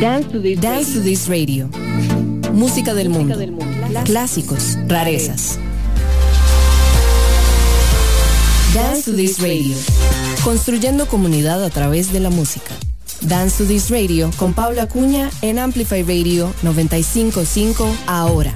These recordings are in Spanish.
Dance to This, Dance to this Radio. Música del mundo. del mundo. Clásicos, rarezas. Dance to this Radio. Construyendo comunidad a través de la música. Dance to this Radio con Paula Acuña en Amplify Radio 955 ahora.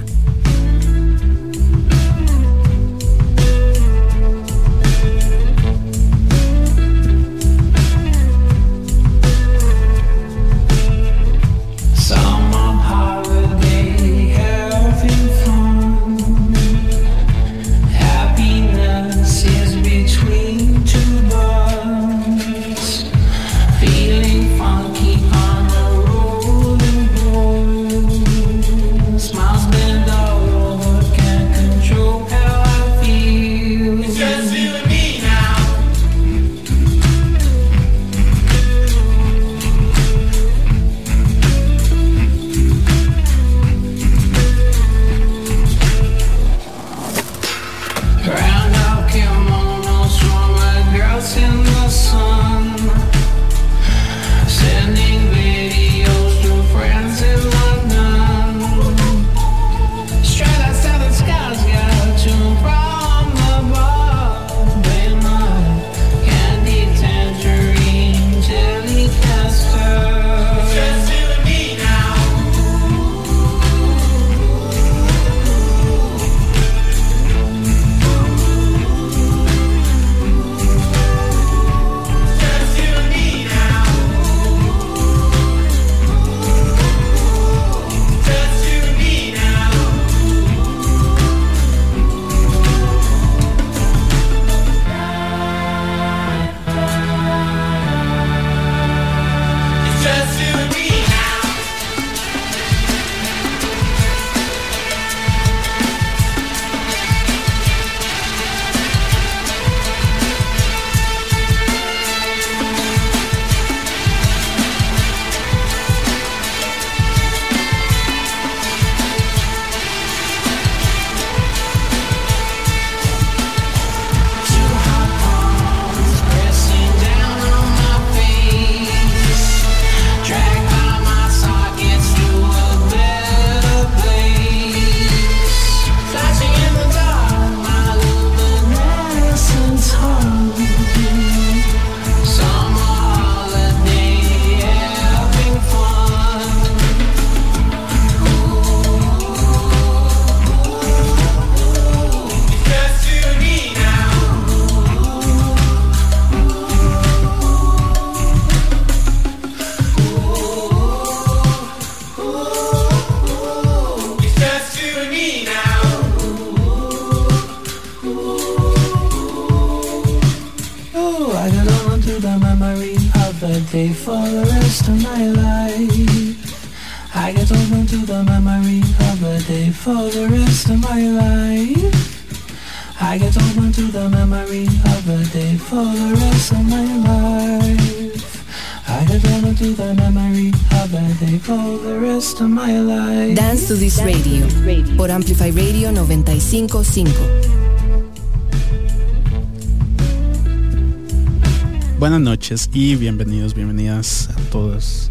Y bienvenidos, bienvenidas a todos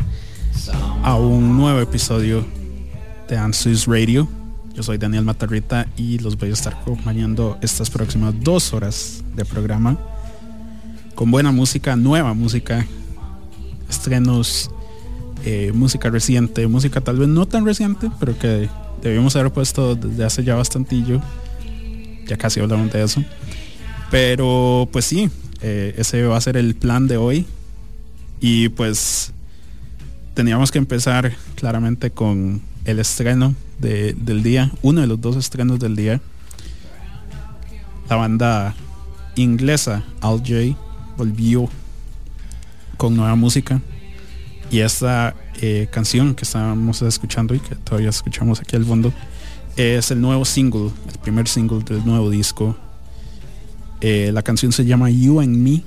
a un nuevo episodio de Answers Radio. Yo soy Daniel Matarrita y los voy a estar acompañando estas próximas dos horas de programa con buena música, nueva música, estrenos, eh, música reciente, música tal vez no tan reciente, pero que debíamos haber puesto desde hace ya bastantillo. Ya casi hablamos de eso. Pero pues sí, eh, ese va a ser el plan de hoy. Y pues teníamos que empezar claramente con el estreno de- del día, uno de los dos estrenos del día. La banda inglesa Al J volvió con nueva música. Y esta eh, canción que estábamos escuchando y que todavía escuchamos aquí al fondo es el nuevo single, el primer single del nuevo disco. Eh, la canción se llama You and Me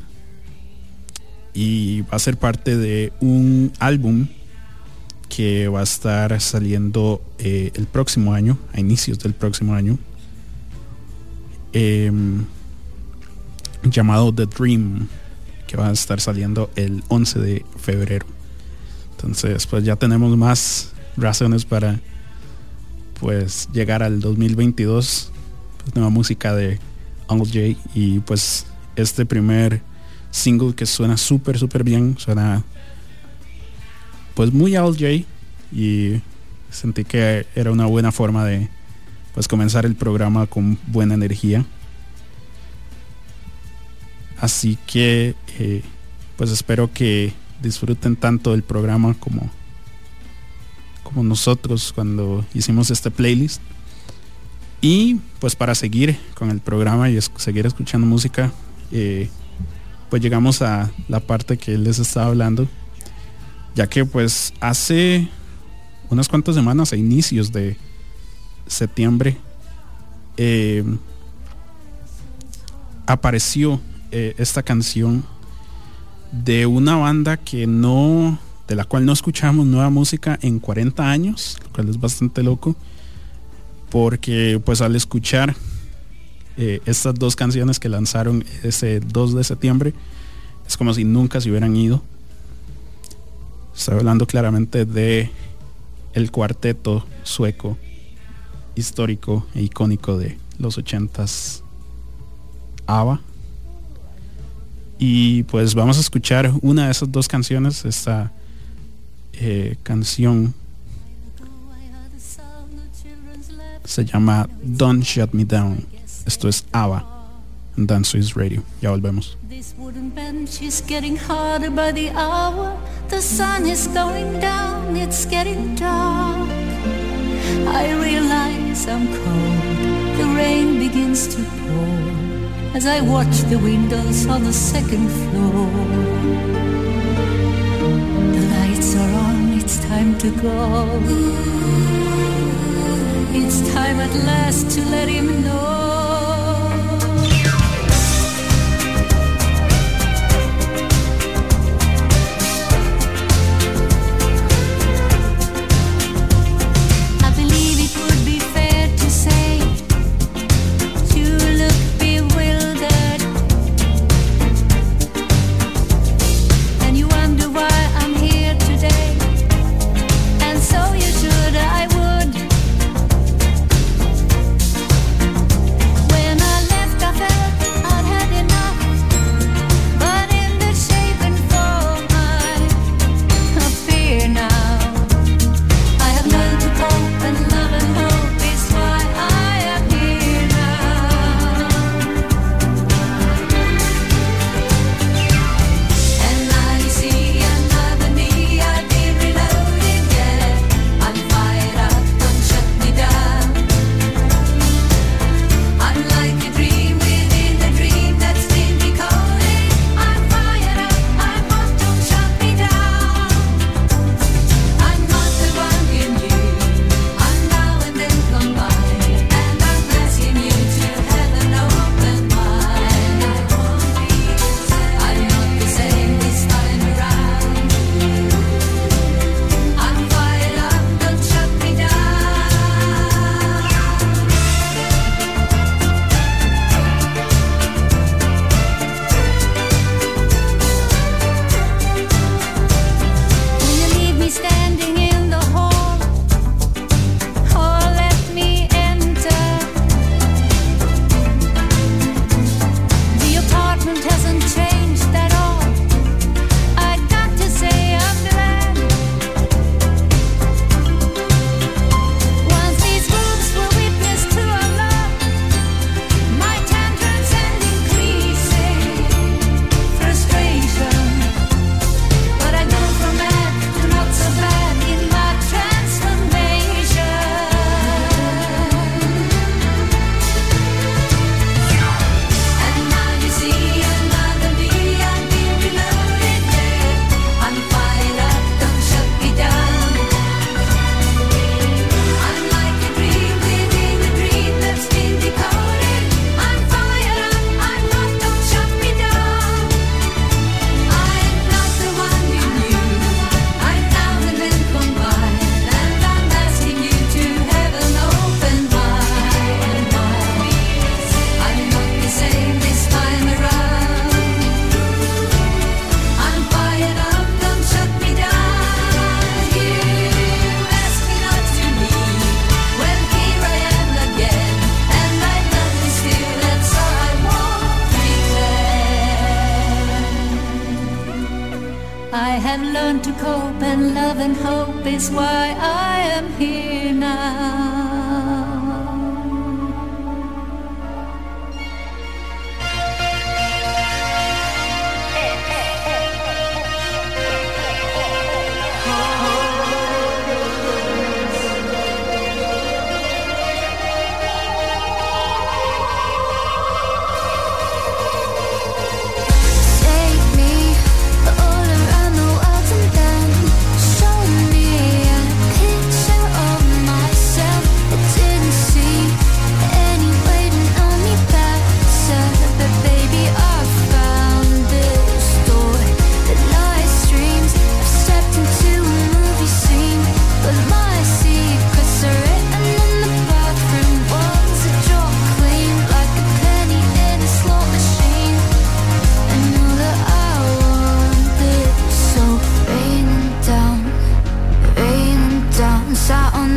y va a ser parte de un álbum que va a estar saliendo eh, el próximo año, a inicios del próximo año, em, llamado The Dream, que va a estar saliendo el 11 de febrero. Entonces, pues ya tenemos más razones para pues llegar al 2022 pues, nueva música de J y pues este primer single que suena súper súper bien suena pues muy Uncle J y sentí que era una buena forma de pues comenzar el programa con buena energía así que eh, pues espero que disfruten tanto el programa como como nosotros cuando hicimos este playlist. Y pues para seguir con el programa y seguir escuchando música, eh, pues llegamos a la parte que les estaba hablando, ya que pues hace unas cuantas semanas, a inicios de septiembre, eh, apareció eh, esta canción de una banda que no de la cual no escuchamos nueva música en 40 años, lo cual es bastante loco, porque pues al escuchar eh, estas dos canciones que lanzaron ese 2 de septiembre, es como si nunca se hubieran ido. Estoy hablando claramente de el cuarteto sueco histórico e icónico de los 80s, ABBA. Y pues vamos a escuchar una de esas dos canciones, esta eh, canción se llama Don't Shut Me Down. Esto es ABBA en Dance Swiss Radio. Ya volvemos. This wooden bench is getting harder by the hour. The sun is going down, it's getting dark. I realize I'm cold. The rain begins to pour as I watch the windows on the second floor. The lights are on, it's time to go. It's time at last to let him know.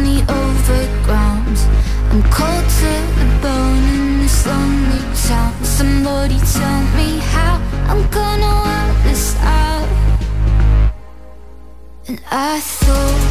the overground. I'm cold to the bone in this lonely town. Somebody tell me how I'm gonna work this out. And I thought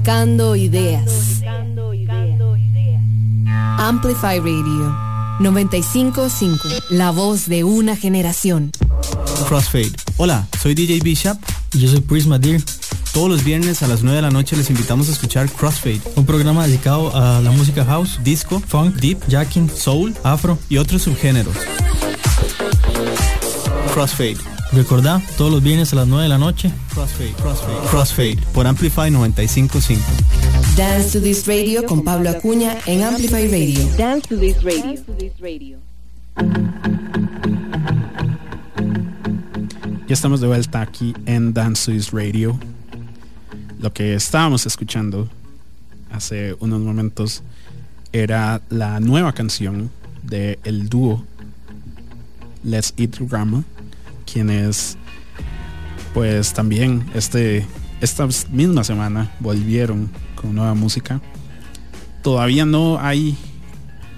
Amplificando ideas. Amplify Radio 955, la voz de una generación. Crossfade. Hola, soy DJ Bishop. Y yo soy Prisma Deer. Todos los viernes a las 9 de la noche les invitamos a escuchar Crossfade, un programa dedicado a la música house, disco, funk, deep, jacking, soul, afro y otros subgéneros. Crossfade. Recordá, todos los viernes a las 9 de la noche. Crossfade, Crossfade, Crossfade por Amplify 955. Dance to this radio con Pablo Acuña en Amplify Radio. Dance to this radio. Ya estamos de vuelta aquí en Dance to this radio. Lo que estábamos escuchando hace unos momentos era la nueva canción de el dúo Let's Eat Rama, quienes pues también este esta misma semana volvieron con nueva música. Todavía no hay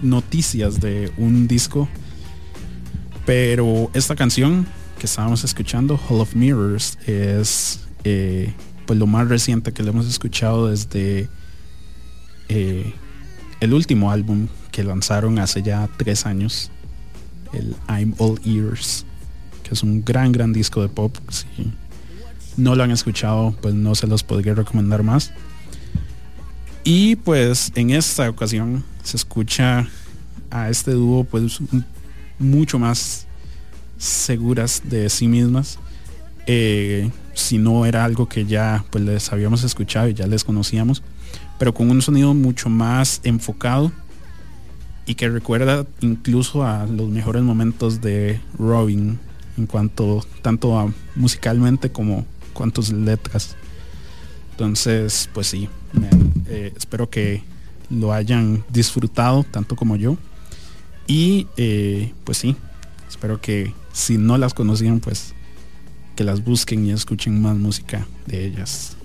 noticias de un disco, pero esta canción que estábamos escuchando, Hall of Mirrors, es eh, pues lo más reciente que le hemos escuchado desde eh, el último álbum que lanzaron hace ya tres años, el I'm All Ears, es un gran, gran disco de pop. Si no lo han escuchado, pues no se los podría recomendar más. Y pues en esta ocasión se escucha a este dúo pues mucho más seguras de sí mismas. Eh, si no era algo que ya pues les habíamos escuchado y ya les conocíamos, pero con un sonido mucho más enfocado y que recuerda incluso a los mejores momentos de Robin en cuanto tanto a musicalmente como cuantos letras. Entonces, pues sí, eh, espero que lo hayan disfrutado tanto como yo. Y eh, pues sí, espero que si no las conocían, pues que las busquen y escuchen más música de ellas.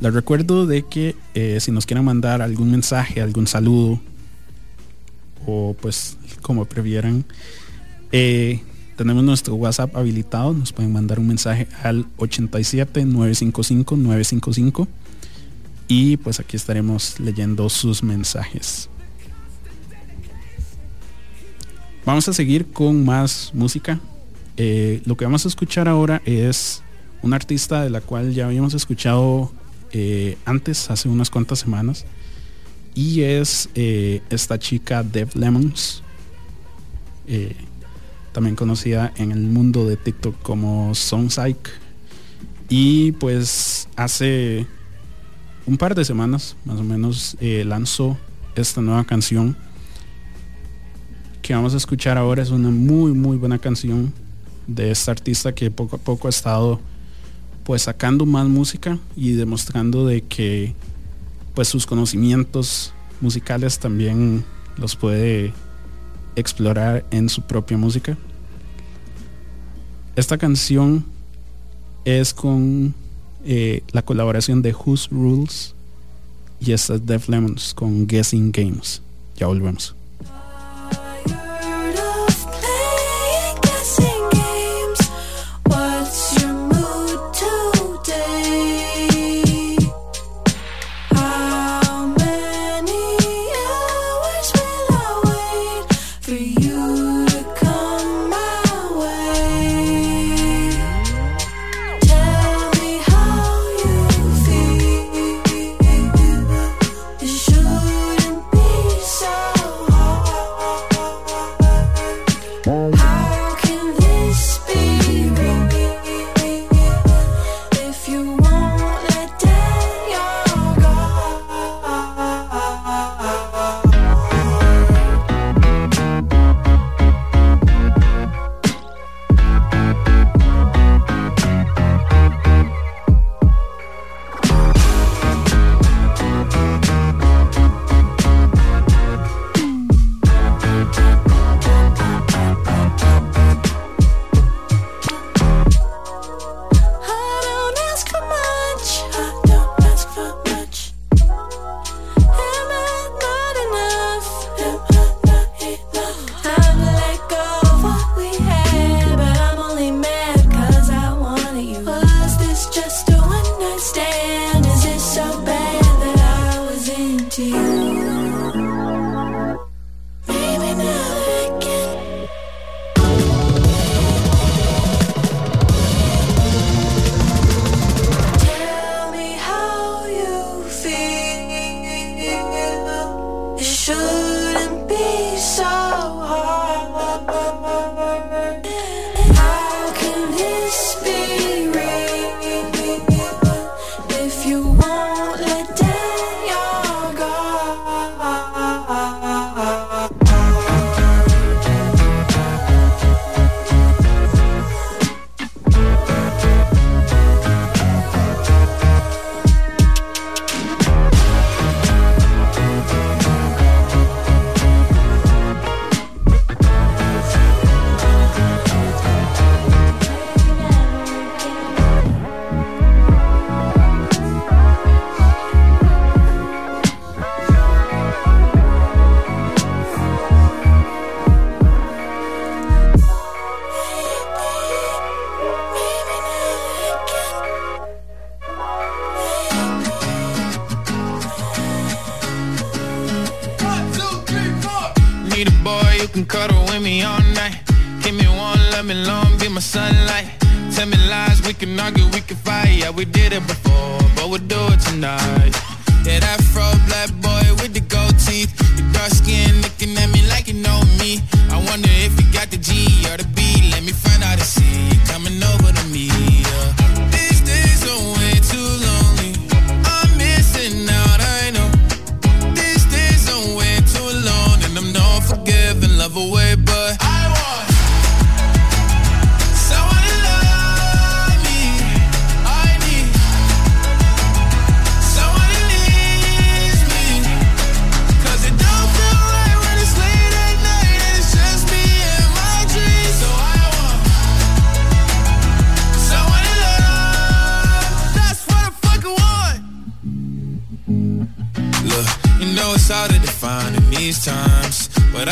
Les recuerdo de que eh, si nos quieren mandar algún mensaje, algún saludo, o pues como prefieran, tenemos nuestro WhatsApp habilitado, nos pueden mandar un mensaje al 87 955 955 y pues aquí estaremos leyendo sus mensajes. Vamos a seguir con más música. Eh, lo que vamos a escuchar ahora es una artista de la cual ya habíamos escuchado eh, antes, hace unas cuantas semanas. Y es eh, esta chica Dev Lemons también conocida en el mundo de TikTok como Songpsyche. Y pues hace un par de semanas más o menos eh, lanzó esta nueva canción que vamos a escuchar ahora. Es una muy muy buena canción de esta artista que poco a poco ha estado pues sacando más música y demostrando de que pues sus conocimientos musicales también los puede explorar en su propia música. Esta canción es con eh, la colaboración de Who's Rules y esta es Def Lemons con Guessing Games. Ya volvemos.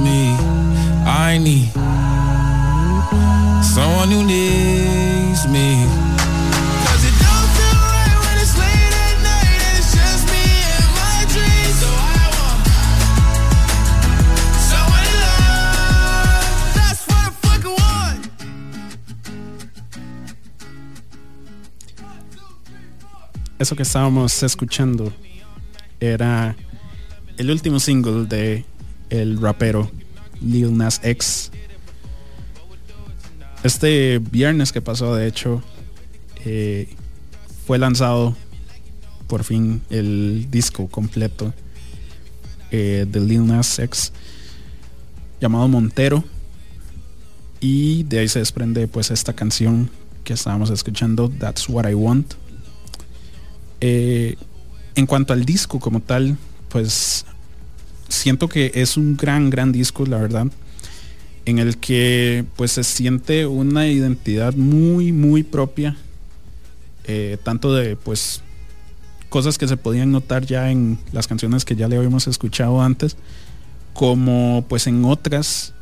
me. I need someone who needs me. Eso que estábamos escuchando era el último single de el rapero Lil Nas X. Este viernes que pasó, de hecho, eh, fue lanzado por fin el disco completo eh, de Lil Nas X llamado Montero y de ahí se desprende pues esta canción que estábamos escuchando That's What I Want eh, en cuanto al disco como tal, pues siento que es un gran, gran disco, la verdad, en el que pues se siente una identidad muy, muy propia, eh, tanto de pues cosas que se podían notar ya en las canciones que ya le habíamos escuchado antes, como pues en otras,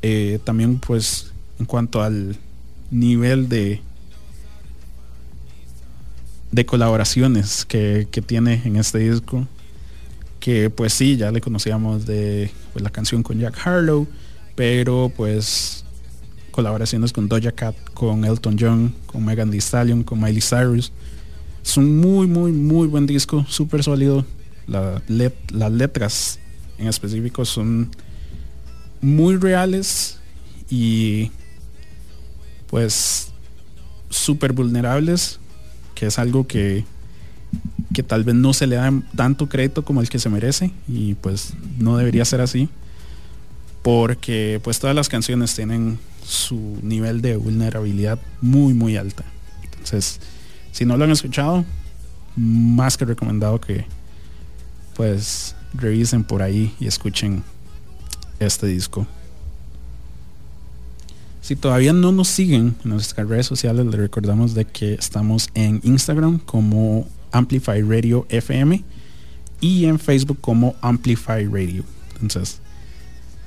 eh, también pues en cuanto al nivel de de colaboraciones que, que, tiene en este disco. Que pues sí, ya le conocíamos de pues, la canción con Jack Harlow, pero pues colaboraciones con Doja Cat, con Elton John, con Megan Thee Stallion, con Miley Cyrus. Es un muy, muy, muy buen disco, súper sólido. Las letras en específico son muy reales y pues súper vulnerables que es algo que, que tal vez no se le da tanto crédito como el que se merece y pues no debería ser así. porque pues todas las canciones tienen su nivel de vulnerabilidad muy muy alta. Entonces, si no lo han escuchado, más que recomendado que pues revisen por ahí y escuchen este disco. Si todavía no nos siguen en nuestras redes sociales, les recordamos de que estamos en Instagram como Amplify Radio FM y en Facebook como Amplify Radio. Entonces,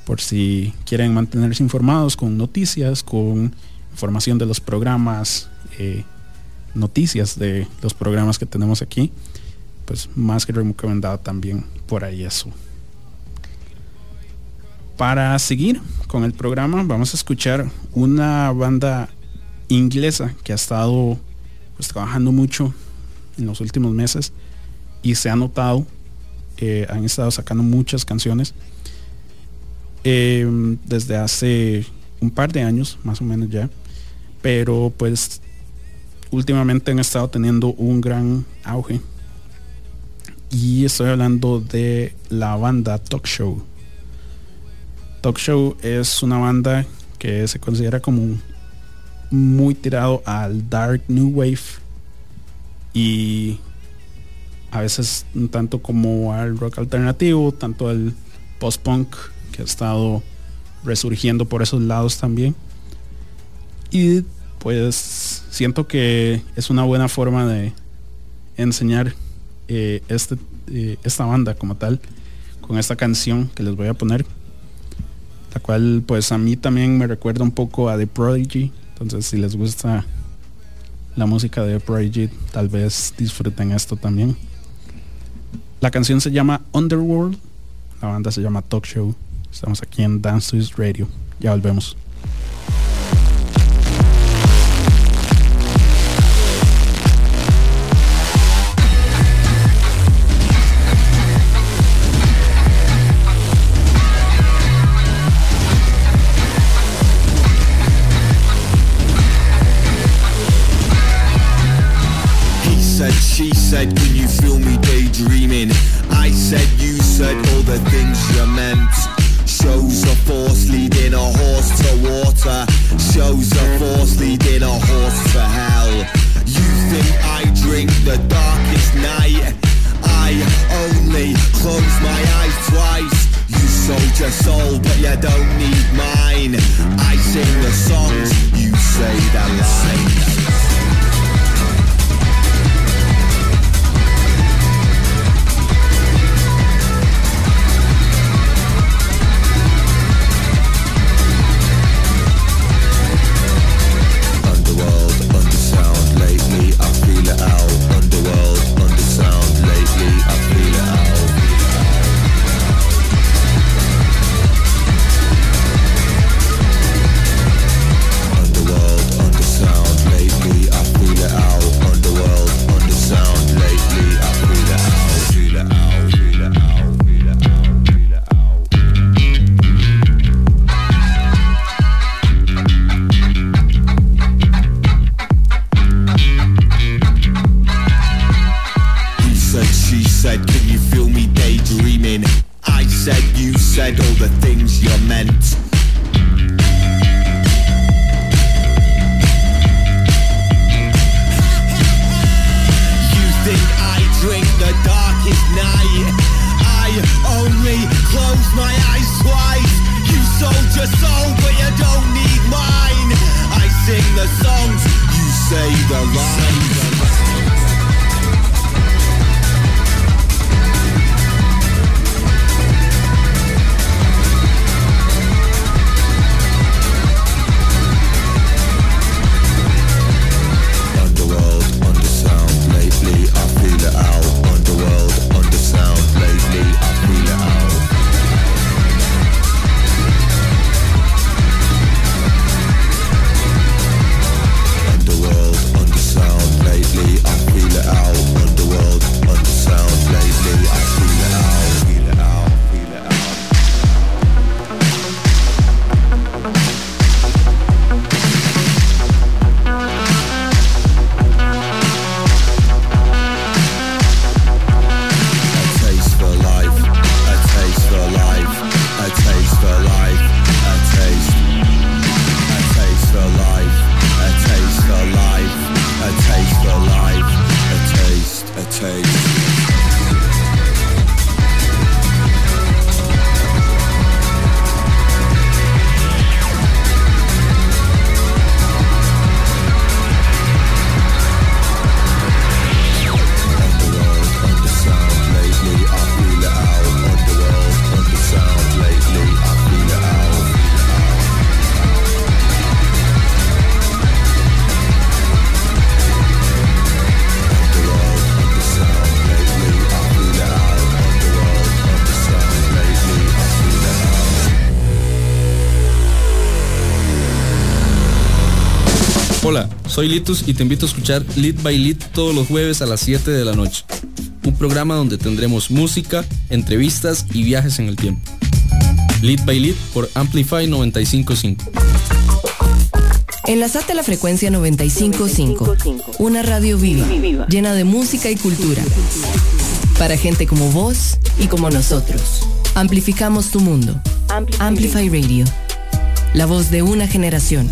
por si quieren mantenerse informados con noticias, con información de los programas, eh, noticias de los programas que tenemos aquí, pues más que recomendado también por ahí eso. Para seguir con el programa vamos a escuchar una banda inglesa que ha estado pues, trabajando mucho en los últimos meses y se ha notado, eh, han estado sacando muchas canciones eh, desde hace un par de años más o menos ya, pero pues últimamente han estado teniendo un gran auge y estoy hablando de la banda Talk Show. Talk Show es una banda que se considera como muy tirado al dark new wave y a veces tanto como al rock alternativo, tanto al post-punk que ha estado resurgiendo por esos lados también. Y pues siento que es una buena forma de enseñar eh, este, eh, esta banda como tal con esta canción que les voy a poner la cual pues a mí también me recuerda un poco a The Prodigy. Entonces si les gusta la música de Prodigy, tal vez disfruten esto también. La canción se llama Underworld, la banda se llama Talk Show. Estamos aquí en Dance Radio. Ya volvemos. Said, can you feel me daydreaming? I said, you said all the things you meant. Shows a force leading a horse to water. Shows a force leading a horse to hell. You think I drink the darkest night? I only close my eyes twice. You sold your soul, but you don't need mine. I sing the songs, you say the lines. said you said all the things you meant. You think I drink the darkest night? I only close my eyes twice. You sold your soul, but you don't need mine. I sing the songs, you say the lines. Soy Litus y te invito a escuchar Lit by Lit todos los jueves a las 7 de la noche. Un programa donde tendremos música, entrevistas y viajes en el tiempo. Lit by Lit por Amplify 955. Enlazate a la frecuencia 955, una radio viva, llena de música y cultura. Para gente como vos y como nosotros. Amplificamos tu mundo. Amplify Radio. La voz de una generación.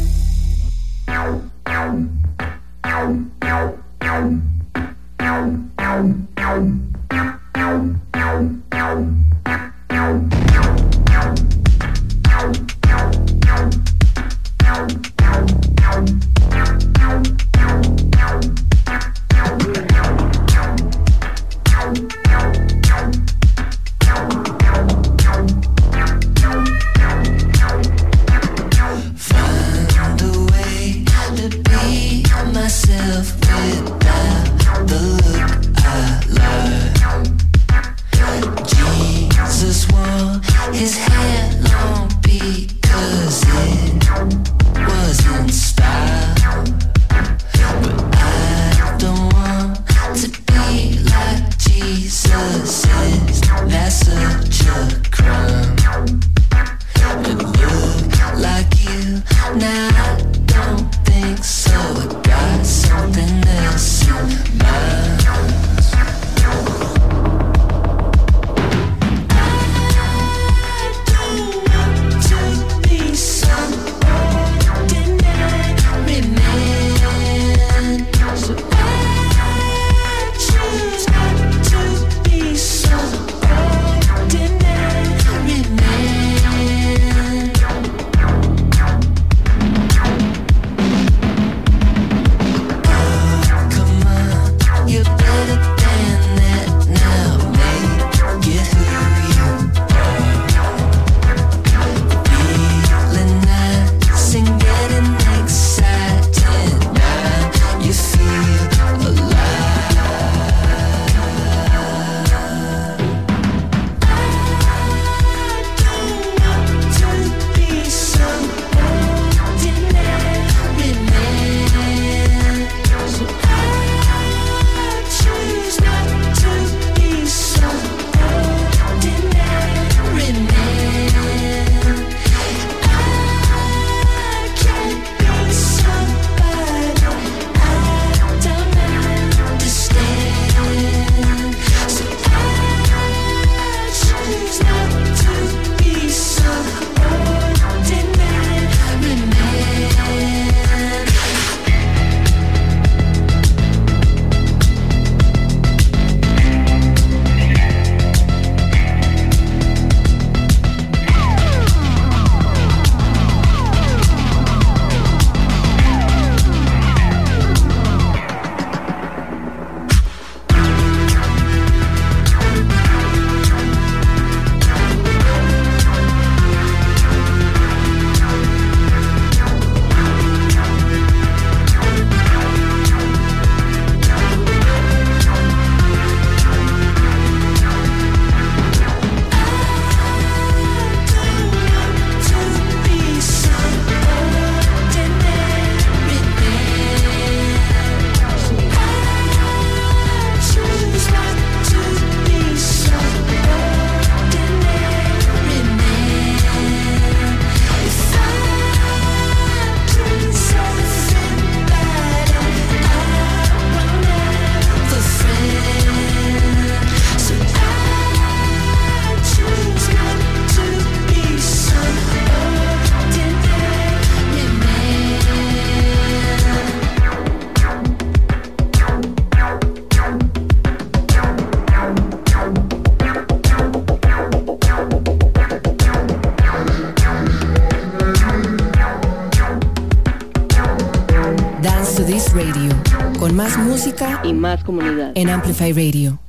Y más comunidad. en Amplify Radio.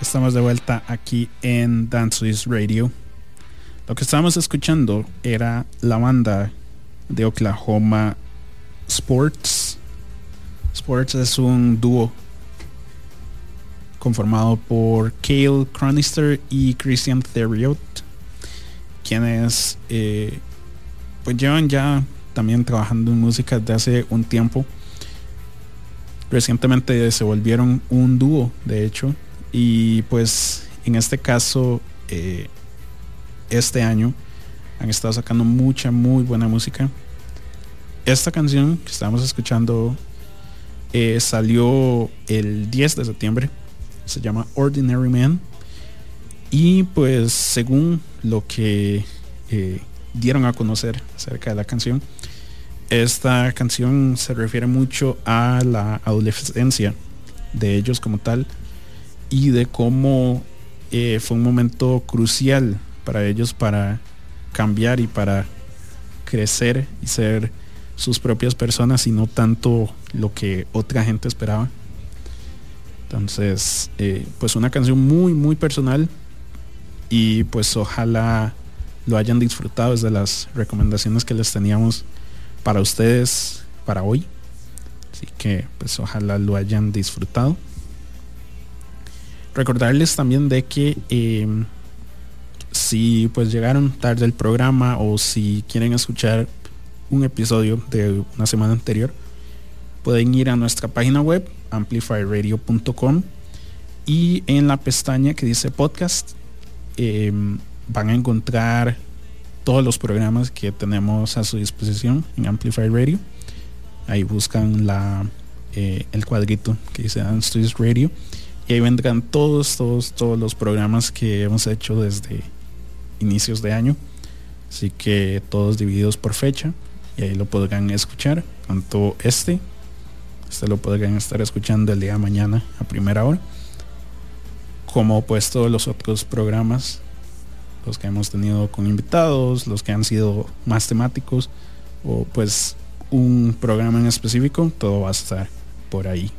Estamos de vuelta aquí en Dance to This Radio. Lo que estábamos escuchando era la banda de Oklahoma Sports. Sports es un dúo conformado por Cale Cronister y Christian Theriot, quienes eh, pues llevan ya también trabajando en música desde hace un tiempo. Recientemente se volvieron un dúo, de hecho, y pues en este caso, eh, este año han estado sacando mucha, muy buena música. Esta canción que estamos escuchando eh, salió el 10 de septiembre. Se llama Ordinary Man. Y pues según lo que eh, dieron a conocer acerca de la canción, esta canción se refiere mucho a la adolescencia de ellos como tal y de cómo eh, fue un momento crucial para ellos para cambiar y para crecer y ser sus propias personas y no tanto lo que otra gente esperaba. Entonces, eh, pues una canción muy, muy personal y pues ojalá lo hayan disfrutado desde las recomendaciones que les teníamos para ustedes para hoy. Así que pues ojalá lo hayan disfrutado. Recordarles también de que em, si pues llegaron tarde el programa o si quieren escuchar un episodio de una semana anterior, pueden ir a nuestra página web amplifyradio.com y en la pestaña que dice podcast em, van a encontrar todos los programas que tenemos a su disposición en Amplify Radio. Ahí buscan la, eh, el cuadrito que dice Studios Radio y ahí vendrán todos, todos, todos los programas que hemos hecho desde inicios de año. Así que todos divididos por fecha y ahí lo podrán escuchar. Tanto este, este lo podrán estar escuchando el día de mañana a primera hora, como pues todos los otros programas los que hemos tenido con invitados, los que han sido más temáticos o pues un programa en específico, todo va a estar por ahí.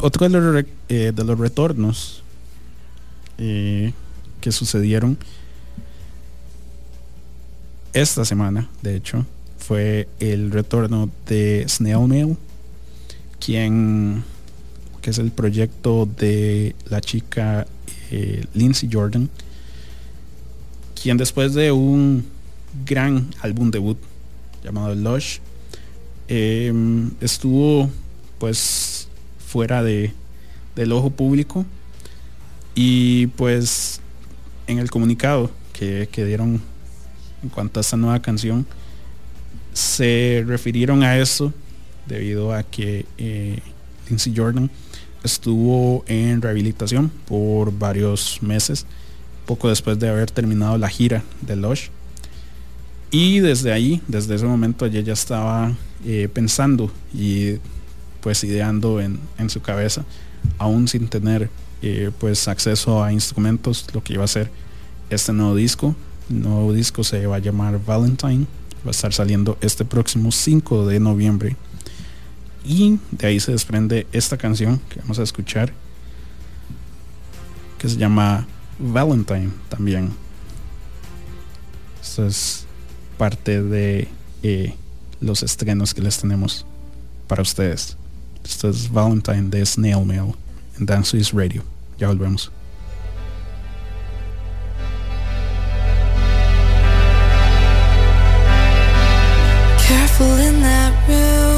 Otro de los, eh, de los retornos eh, que sucedieron esta semana, de hecho, fue el retorno de Snail Mail, quien que es el proyecto de la chica eh, Lindsay Jordan, quien después de un gran álbum debut llamado Lush, em, estuvo pues fuera de, del ojo público y pues en el comunicado que, que dieron en cuanto a esta nueva canción se refirieron a eso debido a que eh, Lindsay Jordan estuvo en rehabilitación por varios meses, poco después de haber terminado la gira de Lush. Y desde ahí, desde ese momento, ella ya estaba eh, pensando y pues ideando en, su cabeza, aún sin tener eh, pues acceso a instrumentos, lo que iba a ser este nuevo disco. El nuevo disco se va a llamar Valentine, va a estar saliendo este próximo 5 de noviembre y de ahí se desprende esta canción que vamos a escuchar, que se llama Valentine también. Esto es parte de eh, los estrenos que les tenemos para ustedes. Esto es Valentine de Snail Mail en Dance Radio. Ya volvemos. Careful in that room.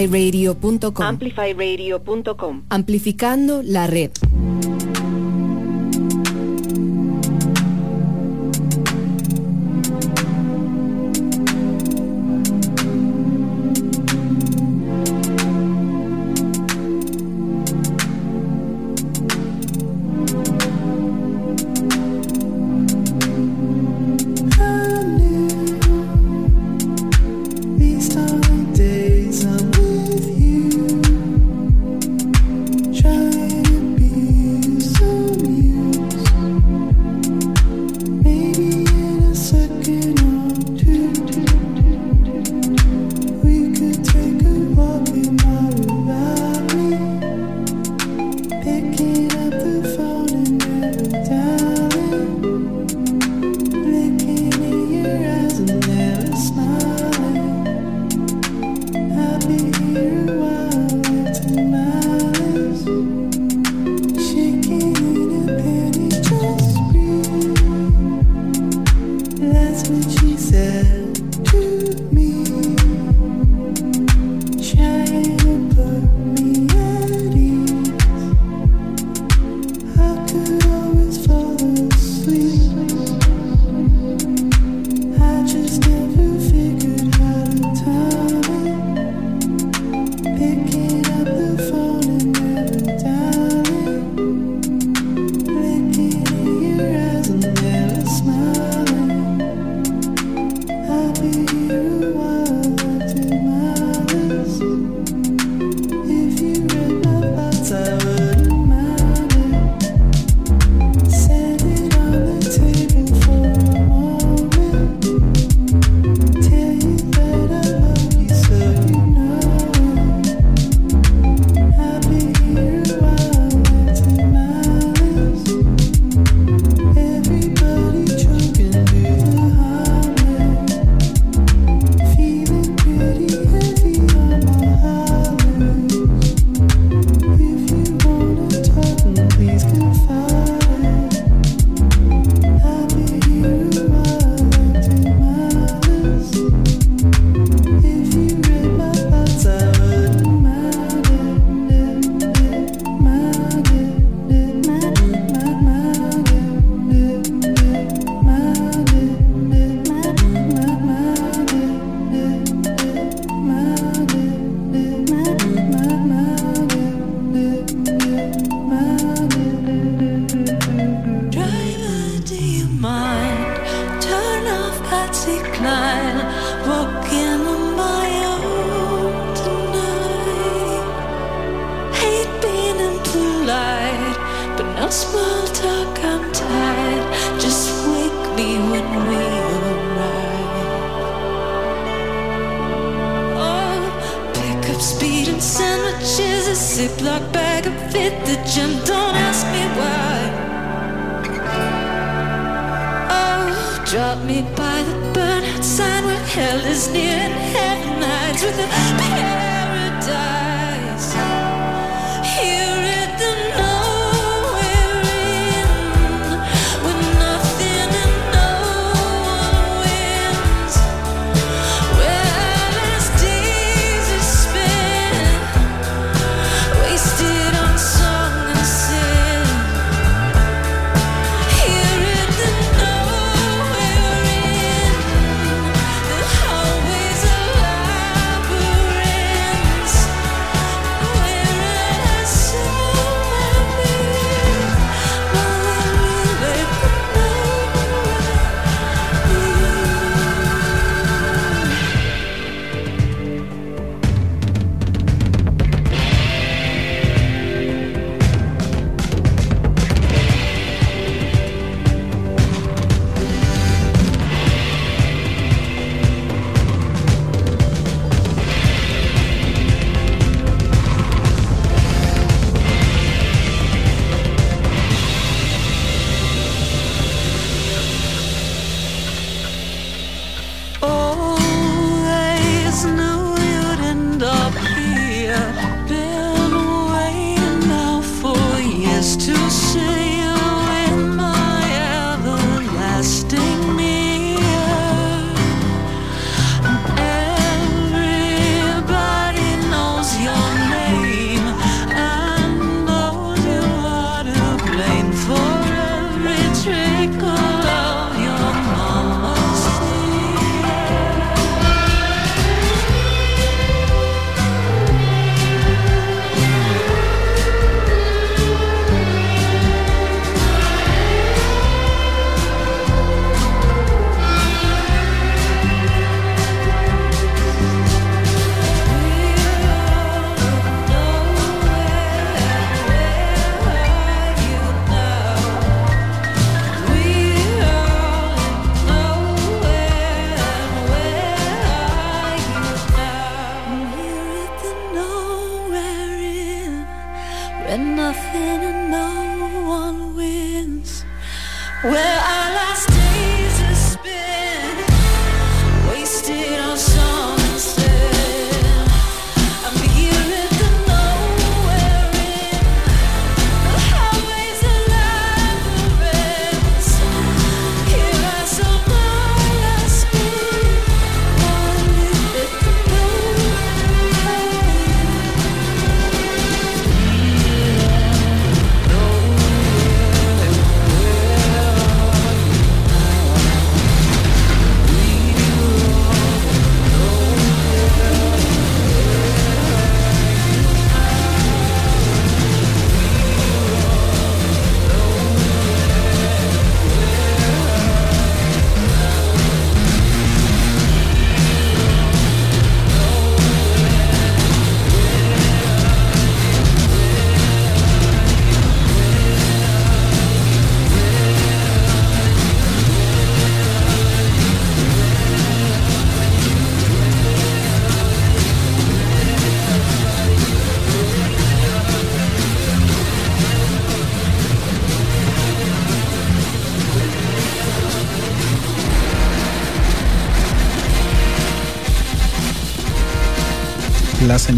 Amplifyradio.com. Amplifyradio.com. Amplificando la red.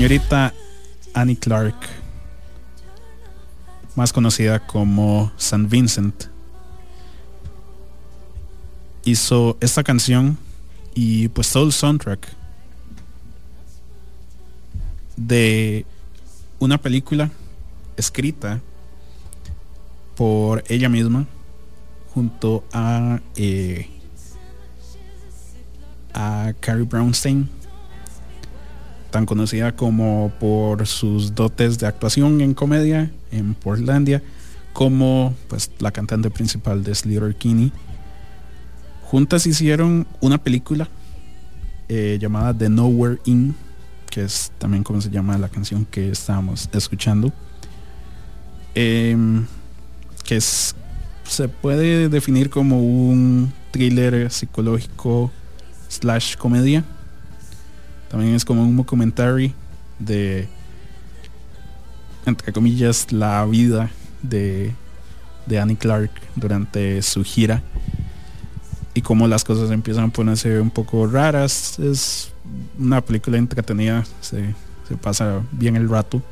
Señorita Annie Clark, más conocida como San Vincent, hizo esta canción y pues todo el soundtrack de una película escrita por ella misma junto a eh, a Carrie Brownstein tan conocida como por sus dotes de actuación en comedia en Portlandia como pues la cantante principal de Slater Kinney juntas hicieron una película eh, llamada The Nowhere Inn que es también como se llama la canción que estábamos escuchando Em, que es se puede definir como un thriller psicológico slash comedia también es como un documentary de entre comillas la vida de, de Annie Clark durante su gira y cómo las cosas empiezan a ponerse un poco raras. Es una película entretenida, se, se pasa bien el rato.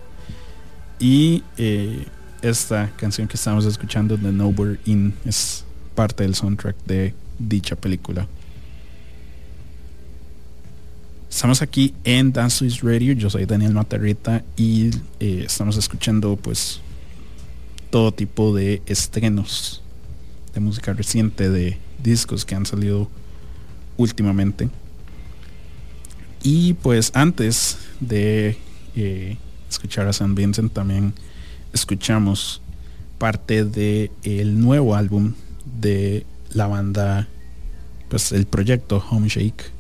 Y eh, esta canción que estamos escuchando de Nowhere In es parte del soundtrack de dicha película. Estamos aquí en Dance Swiss Radio, yo soy Daniel Matarrita y eh, estamos escuchando pues todo tipo de estrenos de música reciente, de discos que han salido últimamente. Y pues antes de eh, escuchar a San Vincent también escuchamos parte de el nuevo álbum de la banda pues el proyecto Home Shake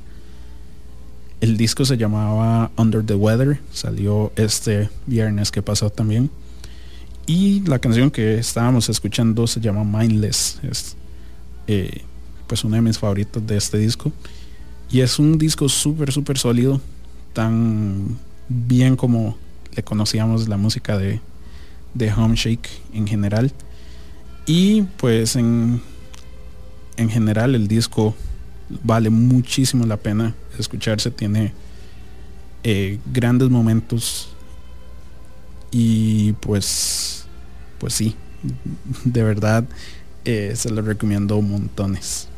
el disco se llamaba Under the Weather salió este viernes que pasó también. Y la canción que estábamos escuchando se llama Mindless es eh, pues una de mis favoritas de este disco. Y es un disco súper súper sólido tan bien como le conocíamos la música de de Home Shake en general. Y pues en en general el disco vale muchísimo la pena escucharse tiene eh, grandes momentos y pues pues sí de verdad eh, se lo recomiendo montones.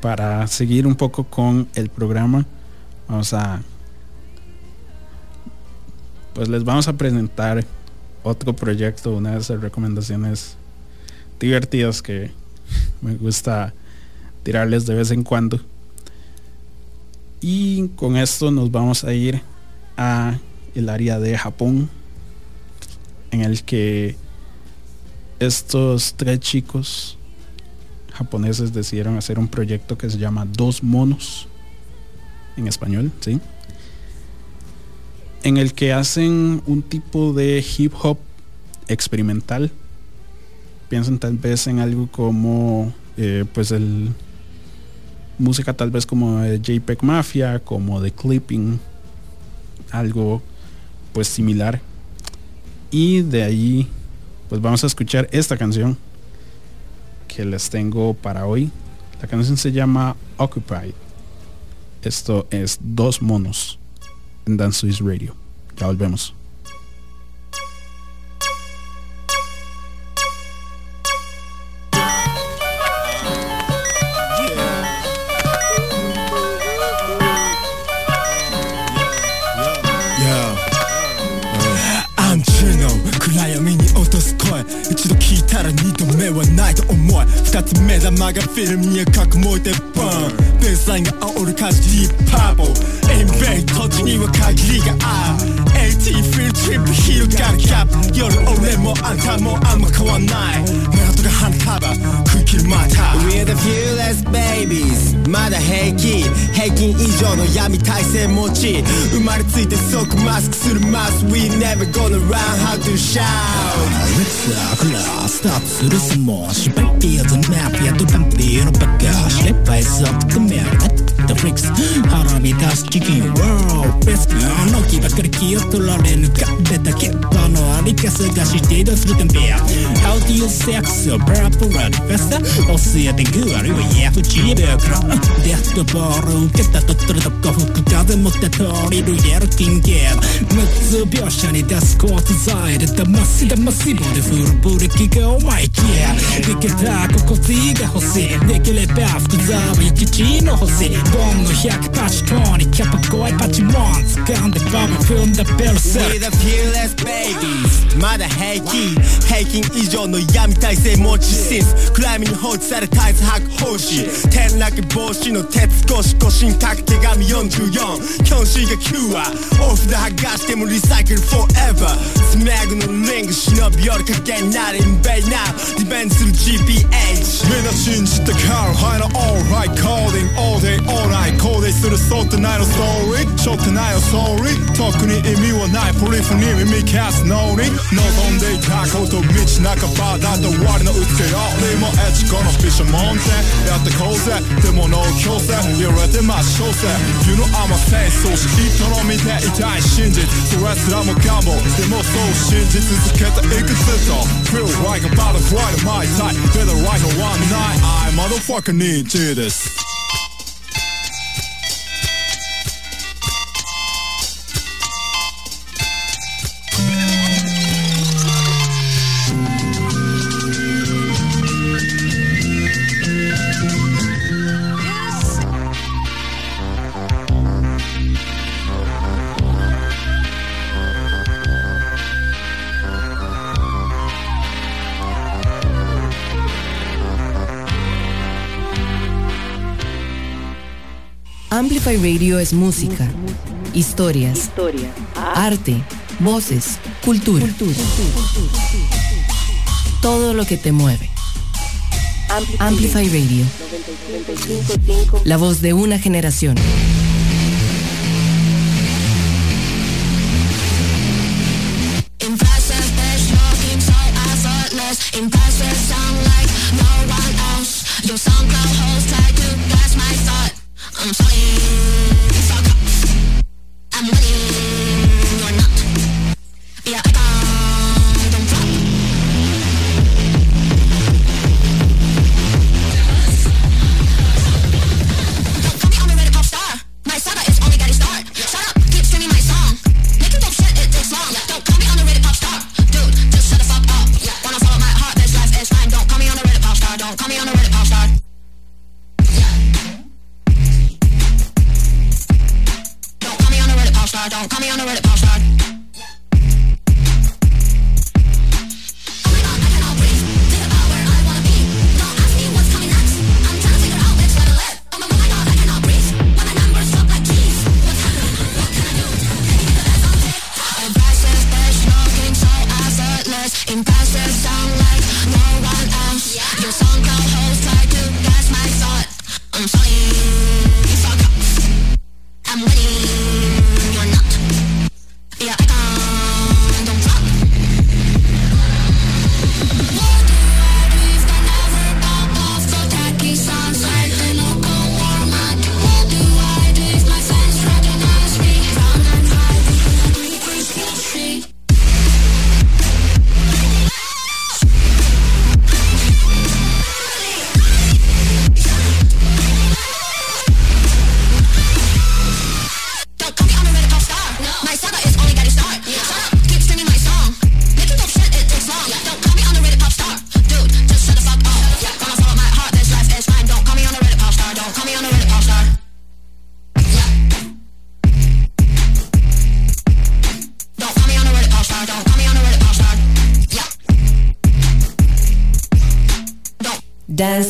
Para seguir un poco con el programa vamos a pues les vamos a presentar otro proyecto una de esas recomendaciones divertidas que me gusta tirarles de vez en cuando y con esto nos vamos a ir a el área de Japón en el que estos tres chicos japoneses decidieron hacer un proyecto que se llama Dos Monos en español, ¿sí? En el que hacen un tipo de hip hop experimental. Piensan tal vez en algo como eh, pues el música tal vez como de JPEG Mafia, como de Clipping, algo pues similar. Y de ahí pues vamos a escuchar esta canción que les tengo para hoy. La canción se llama Occupied. Esto es Dos Monos en Dance Swiss Radio. Ya volvemos. 二つ目玉がフィルムに赤く燃えてバーン。ベースラインが煽る感じディープパーボインベイ土地には限りがある。AT フィルトリップ広がるキャップ。夜俺もあんたもあんま変わんない。港が花束食い切るまた。We're the fearless babies. まだ平気。平均以上の闇体制持ち。生まれついて即マスクするマス We never gonna run how to shout. レッツアクラスタートする相撲失敗ってやつ マフィアとパンピーのバカ失敗すっとめるネットフリックス腹に出すチキンワールベストの木ばかり気を取られぬかべたけどのありか探して移動するたび How do you sex a purple red fest 教えてグーあるいはヤフチーベークラデッドボール受けたとったらどこ吹く風持って通りるやる金ゲーム6つ描写に出すコート材で騙し騙し棒でフルブレーキがお前消えいけた心 地が欲しい。できれば福沢諭吉の欲しいボンの100パシコにキャパ怖いパチモン掴んでバブ踏んだベルセ We're the fearless babies まだ平気。平均以上の闇体制持ち Since 暗闇に放置され絶えず白奉仕転落防止の鉄格子腰に書く手紙44キョンシーが9はオフで剥がしてもリサイクル forever スマグのリング忍び寄る影になる Invade now ディベンする GPH みんな信じてから High の Alright Calling all day all night. コーデするそうってないの Sorry. しょってないの Sorry. 特に意味はない。ポリフに耳キャスのに。望んでいたこと道半ばだと終わりのうつけよ。俺もエッジこのフィッシュモンテやってこうぜ。でも脳強制揺れてましょうぜ You know I'm a saint そうし人の見ていたい信じそやつらもかもでもそう信じ続けていくずっと。Feel like a butterfly to my type Better like a one night I motherfucking need you です「Amplify Radio es música, historias, arte, voces, cultura. Todo lo que te mueve. Amplify Radio. La voz de una generación.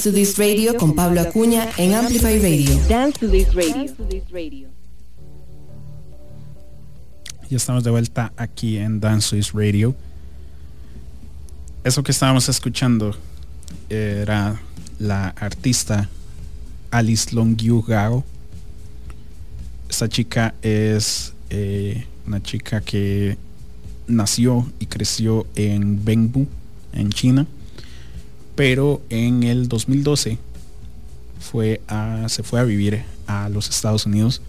Dance to This Radio con Pablo Acuña en Amplify Radio. Dance to this radio. Ya estamos de vuelta aquí en Dance Swiss Radio. Eso que estábamos escuchando era la artista Alice Longyu Gao. Esta chica es eh, una chica que nació y creció en Bengbu, en China, pero en el 2012 fue se fue a vivir a los Estados Unidos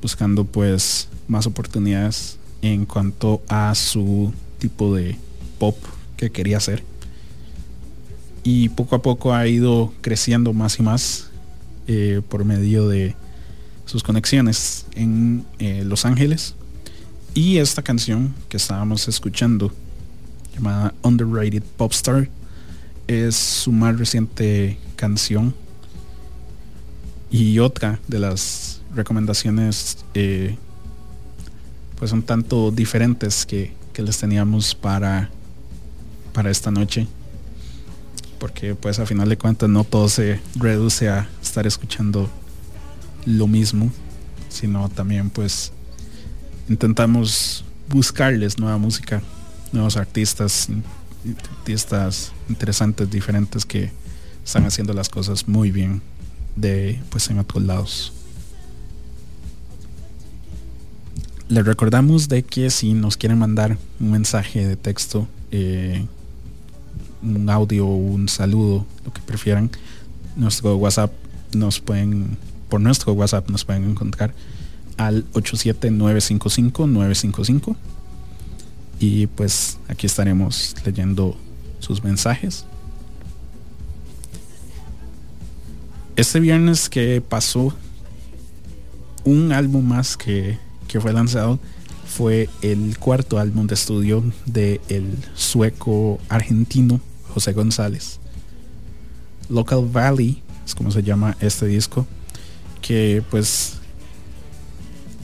buscando pues más oportunidades en cuanto a su tipo de pop que quería hacer. Y poco a poco ha ido creciendo más y más eh, por medio de sus conexiones en eh, Los Ángeles. Y esta canción que estábamos escuchando llamada Underrated Popstar es su más reciente canción. Y otra de las recomendaciones eh, pues un tanto diferentes que, que les teníamos para para esta noche. Porque pues a final de cuentas no todo se reduce a estar escuchando lo mismo sino también pues intentamos buscarles nueva música nuevos artistas artistas interesantes diferentes que están haciendo las cosas muy bien de pues en otros lados les recordamos de que si nos quieren mandar un mensaje de texto eh, un audio un saludo lo que prefieran nuestro whatsapp nos pueden por nuestro whatsapp nos pueden encontrar al 87955-955. Y pues aquí estaremos leyendo sus mensajes. Este viernes que pasó, un álbum más que, que fue lanzado fue el cuarto álbum de estudio del el sueco argentino José González. Local Valley es como se llama este disco, que pues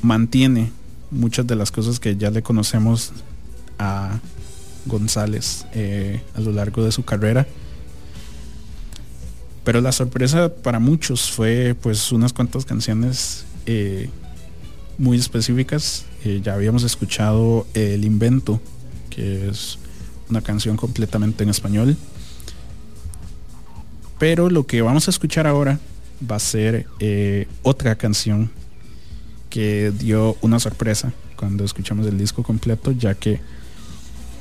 mantiene muchas de las cosas que ya le conocemos a González eh, a lo largo de su carrera. Pero la sorpresa para muchos fue pues unas cuantas canciones eh, muy específicas. Eh, ya habíamos escuchado El Invento, que es una canción completamente en español. Pero lo que vamos a escuchar ahora va a ser eh, otra canción que dio una sorpresa cuando escuchamos el disco completo, ya que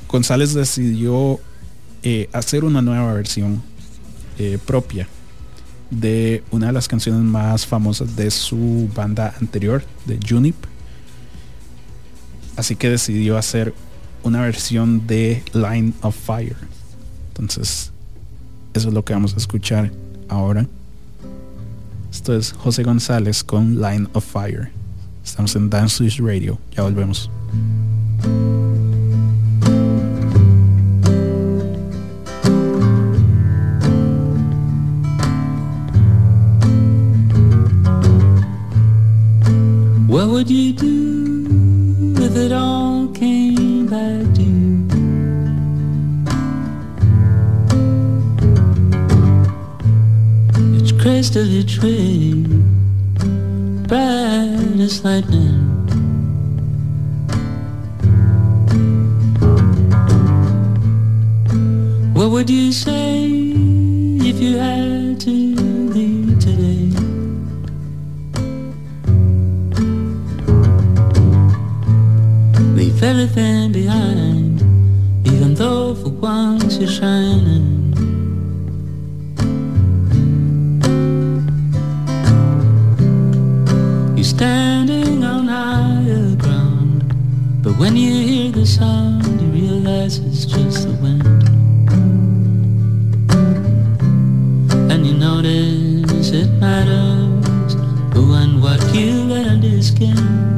González decidió eh, hacer una nueva versión eh, propia de una de las canciones más famosas de su banda anterior, de Junip. Así que decidió hacer una versión de Line of Fire. Entonces, eso es lo que vamos a escuchar ahora. Esto es José González con Line of Fire. Estamos en Dance Radio. Ya volvemos. What would you do if it all came back to you? It's your tree, bright as lightning. What would you say if you had to Leave everything behind, even though for once you're shining. You're standing on higher ground, but when you hear the sound, you realize it's just the wind. And you notice it matters who and what you let under skin.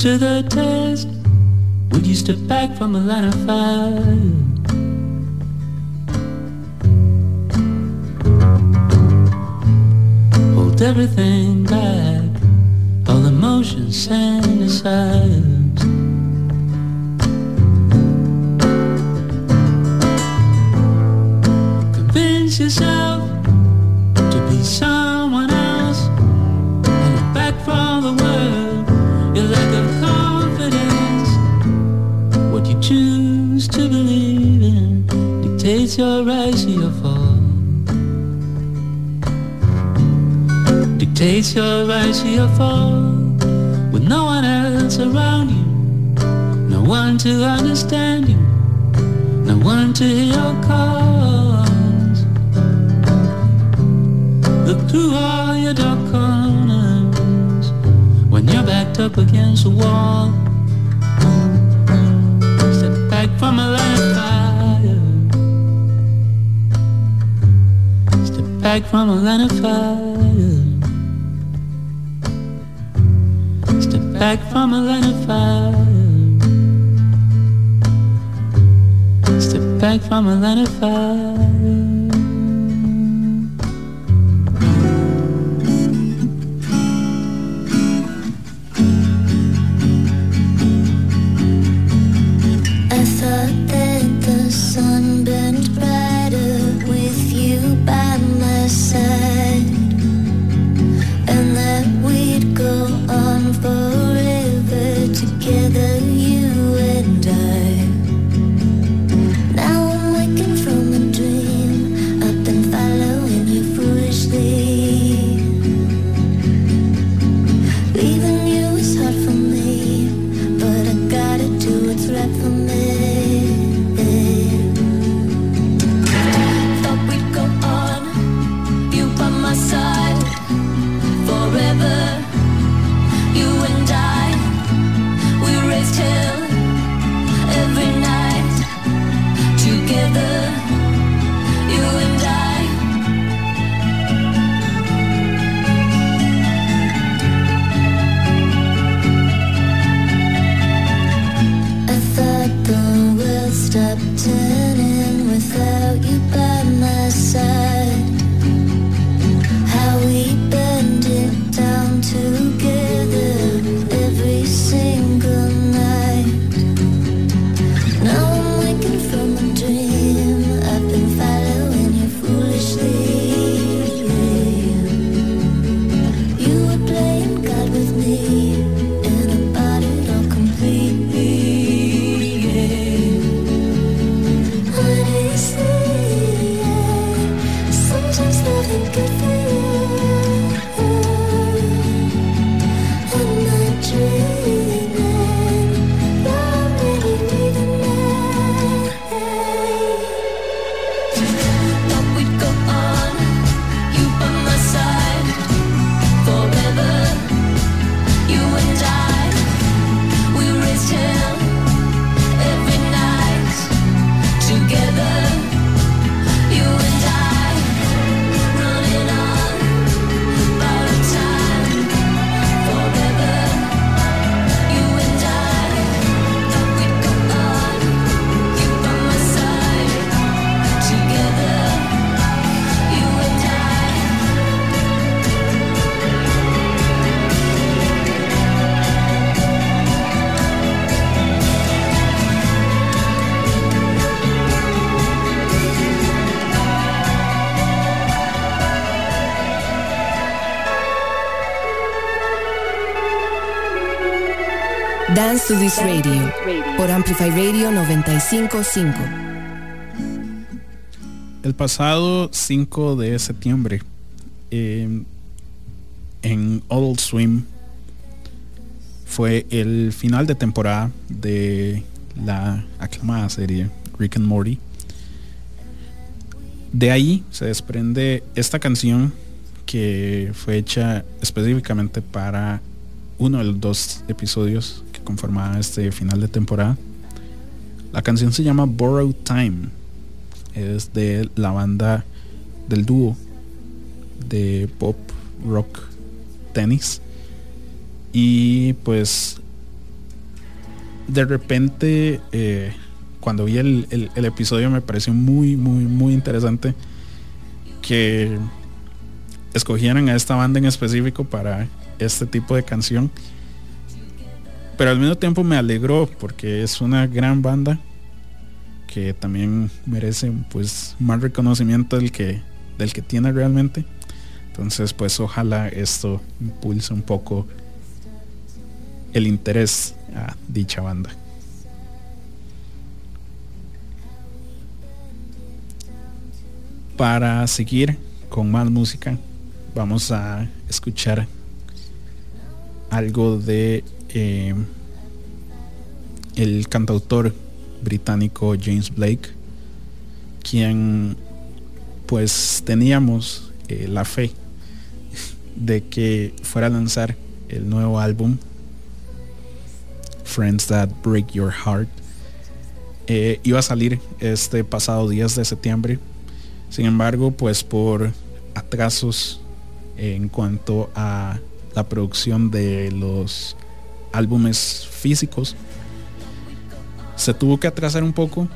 To the test, would you step back from a line of fire? Hold everything back, all emotions sand aside. Convince yourself to be someone your rise your fall. Dictates your rise your fall. With no one else around you, no one to understand you, no one to hear your calls. Look through all your dark corners when you're backed up against a wall. Step back from a line back from a line of fire. Step back from a line of fire. Step back from a line of fire. To This Radio por Amplify Radio 955. El pasado 5 de septiembre, eh, en Adult Swim, fue el final de temporada de la aclamada serie Rick and Morty. De ahí se desprende esta canción que fue hecha específicamente para uno de los dos episodios que conformaba este final de temporada. La canción se llama Borrowed Time. Es de la banda del dúo de pop rock tenis. Y pues de repente eh, cuando vi el, el- el episodio me pareció muy, muy, muy interesante que escogieran a esta banda en específico para este tipo de canción. Pero al mismo tiempo me alegró porque es una gran banda que también merece pues más reconocimiento del que, del que tiene realmente. Entonces pues ojalá esto impulse un poco el interés a dicha banda. Para seguir con más música, vamos a escuchar algo de eh, el cantautor británico James Blake, quien pues teníamos eh, la fe de que fuera a lanzar el nuevo álbum Friends That Break Your Heart. Eh, iba a salir este pasado 10 de septiembre. Sin embargo, pues por atrasos en cuanto a la producción de los álbumes físicos, se tuvo que atrasar un poco.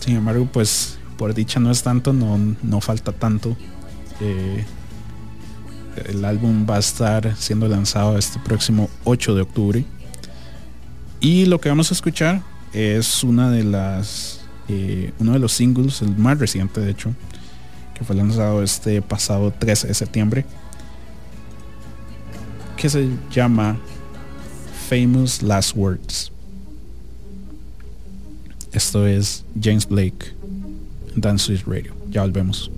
Sin embargo, pues por dicha no es tanto, no, no falta tanto. Eh, el álbum va a estar siendo lanzado este próximo 8 de octubre. Y lo que vamos a escuchar es una de las eh, uno de los singles, el más reciente de hecho, que fue lanzado este pasado 13 de septiembre, que se llama Famous Last Words. Esto es James Blake, Dance Swiss Radio. Ya volvemos.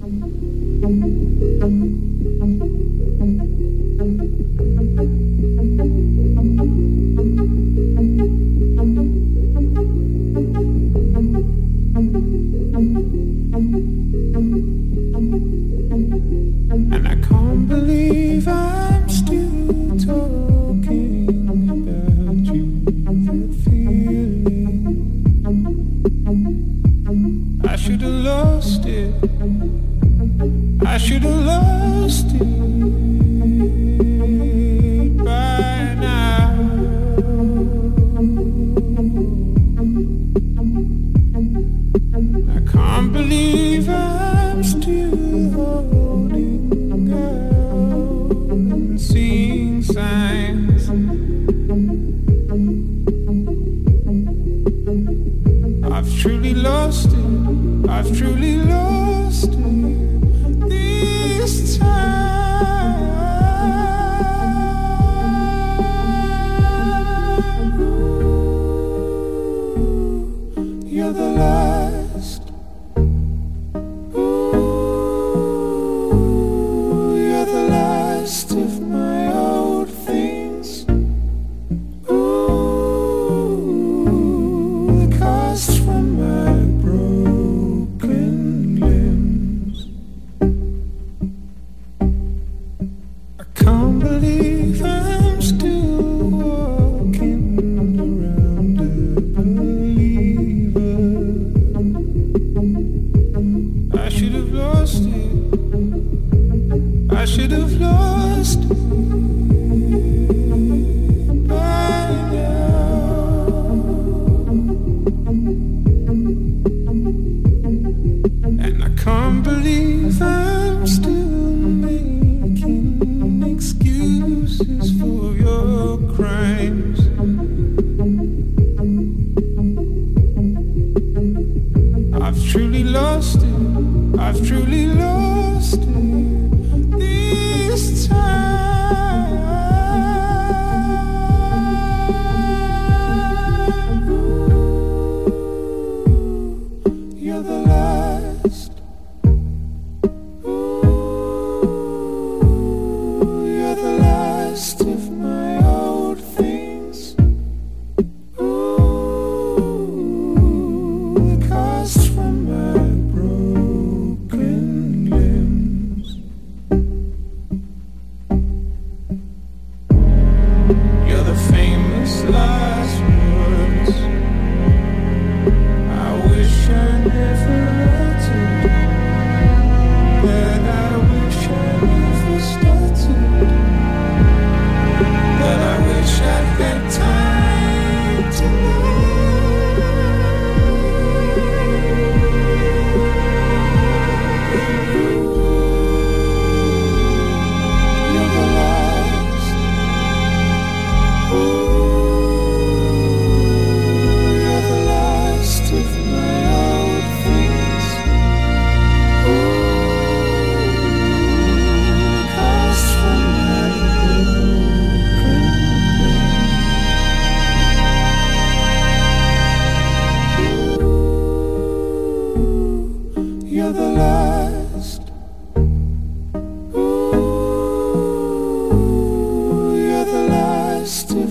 just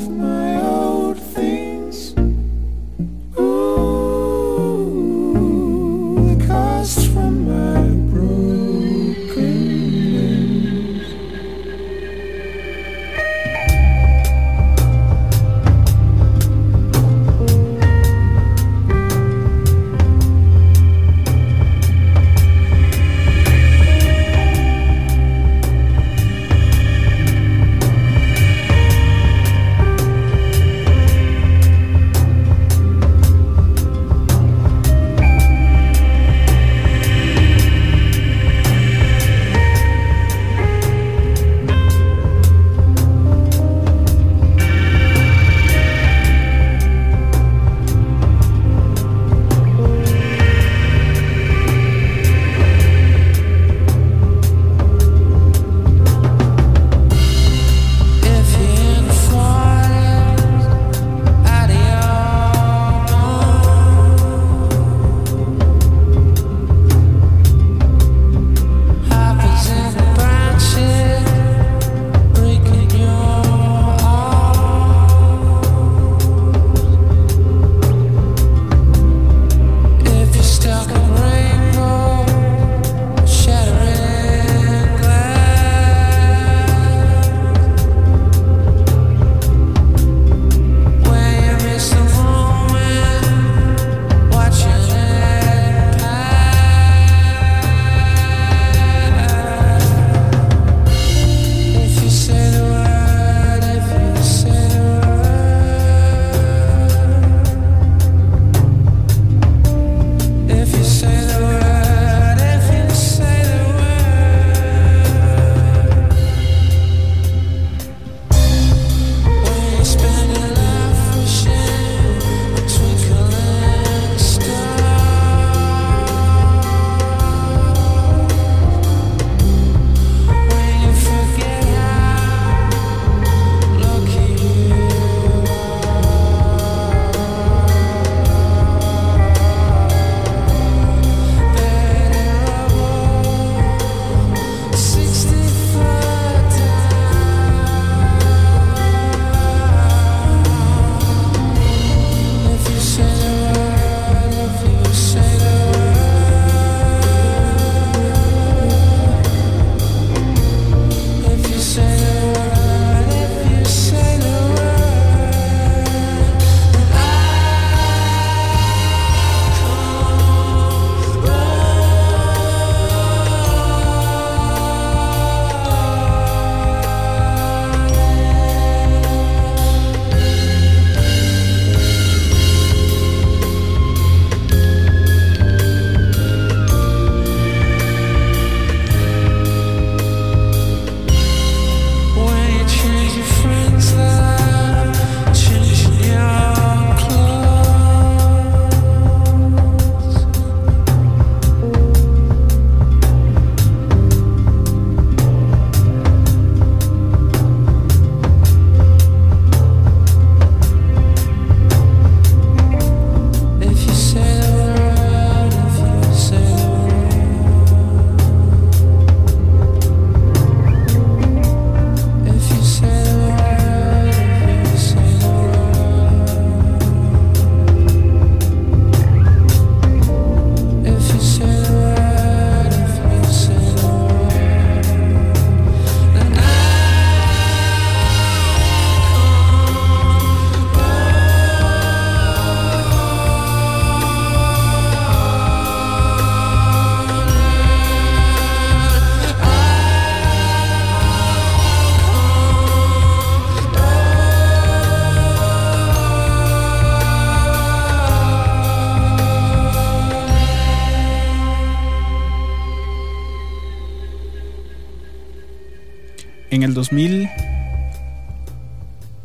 2000,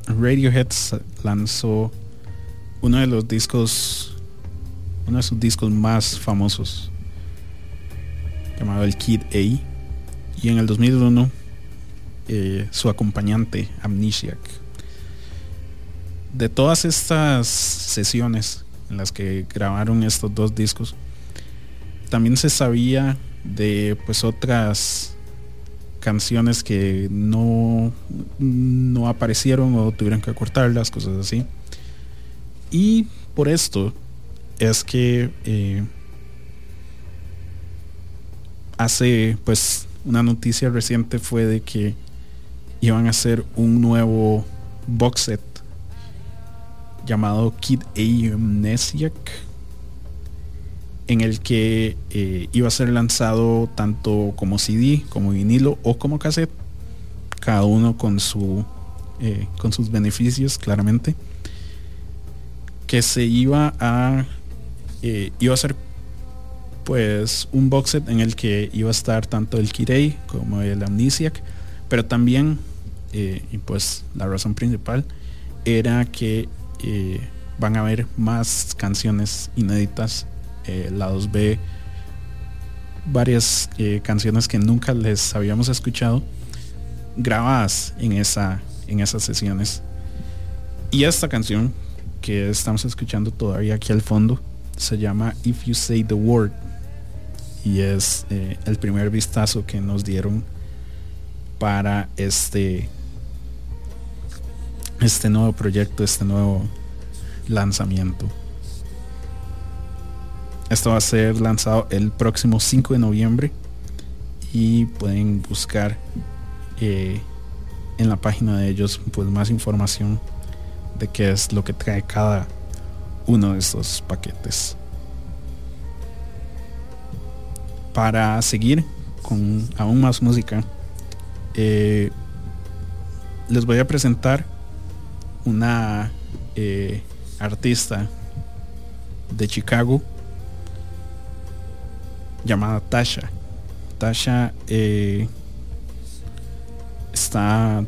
Radiohead lanzó uno de los discos, uno de sus discos más famosos, llamado el Kid A. Y en el 2001, eh, su acompañante, Amnesiac. De todas estas sesiones en las que grabaron estos dos discos, también se sabía de pues otras canciones que no, no aparecieron o tuvieron que cortarlas, cosas así. Y por esto es que eh, hace pues una noticia reciente fue de que iban a hacer un nuevo box set llamado Kid Amnesiac en el que eh, iba a ser lanzado tanto como CD, como vinilo o como cassette, cada uno con su eh, con sus beneficios claramente, que se iba a eh, iba a ser pues un box set en el que iba a estar tanto el Kirei como el Amnesiac, pero también eh, y pues la razón principal era que van a haber más canciones inéditas eh, lados B, varias eh, canciones que nunca les habíamos escuchado, grabadas en, esa, en esas sesiones. Y esta canción que estamos escuchando todavía aquí al fondo se llama If You Say the Word y es eh, el primer vistazo que nos dieron para este este nuevo proyecto, este nuevo lanzamiento. Esto va a ser lanzado el próximo 5 de noviembre y pueden buscar eh, en la página de ellos pues más información de qué es lo que trae cada uno de estos paquetes. Para seguir con aún más música, eh, les voy a presentar una eh, artista de Chicago llamada Tasha. Tasha eh, está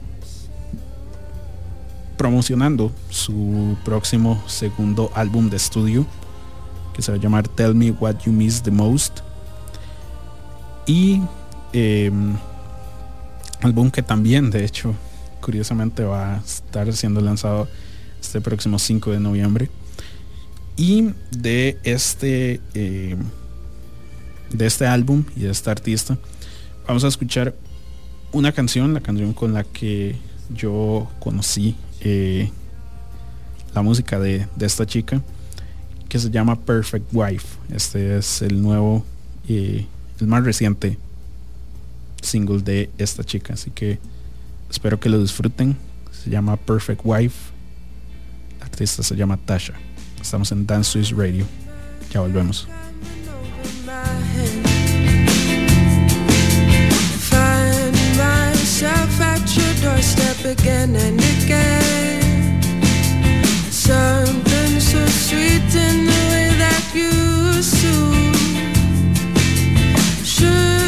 promocionando su próximo segundo álbum de estudio que se va a llamar Tell Me What You Miss the Most y eh, álbum que también de hecho curiosamente va a estar siendo lanzado este próximo 5 de noviembre y de este eh, de este álbum y de esta artista vamos a escuchar una canción la canción con la que yo conocí eh, la música de, de, esta chica que se llama Perfect Wife. Este es el nuevo eh, el más reciente single de esta chica. Así que espero que lo disfruten. Se llama Perfect Wife. La artista se llama Tasha. Estamos en Dance Swiss Radio. Ya volvemos again and again. Something so sweet in the way that you soothe. Should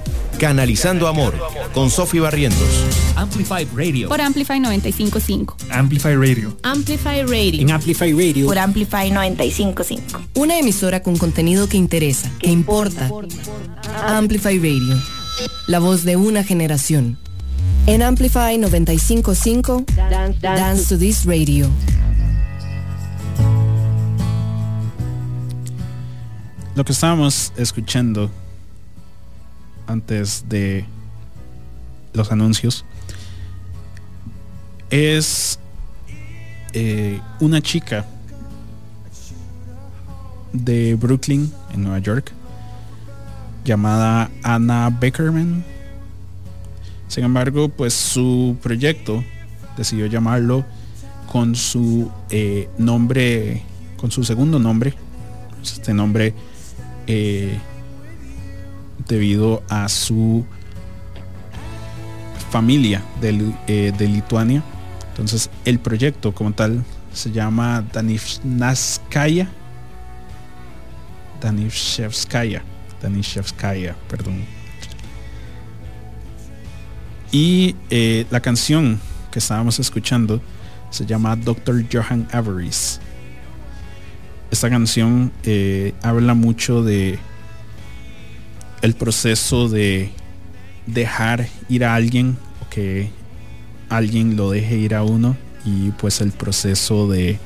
Canalizando Amor con Sofi Barrientos. Amplify Radio. Por Amplify 955. Amplify Radio. Amplify Radio. En Amplify Radio. Por Amplify 955. Una emisora con contenido que interesa, que importa. Amplify Radio. La voz de una generación. En Amplify 955, Dance to This Radio. Lo que estábamos escuchando antes de los anuncios es eh, una chica de Brooklyn, en Nueva York, llamada Anna Beckerman. Sin embargo, pues su proyecto decidió llamarlo con su eh, nombre, con su segundo nombre, este nombre eh, debido a su familia de, eh, de Lituania. Entonces el proyecto como tal se llama Danishnaskaya. Danishevskaya. Danishevskaya, perdón. Y eh, la canción que estábamos escuchando se llama Dr. Johan Averies. Esta canción eh, habla mucho de el proceso de dejar ir a alguien o que alguien lo deje ir a uno y pues el proceso de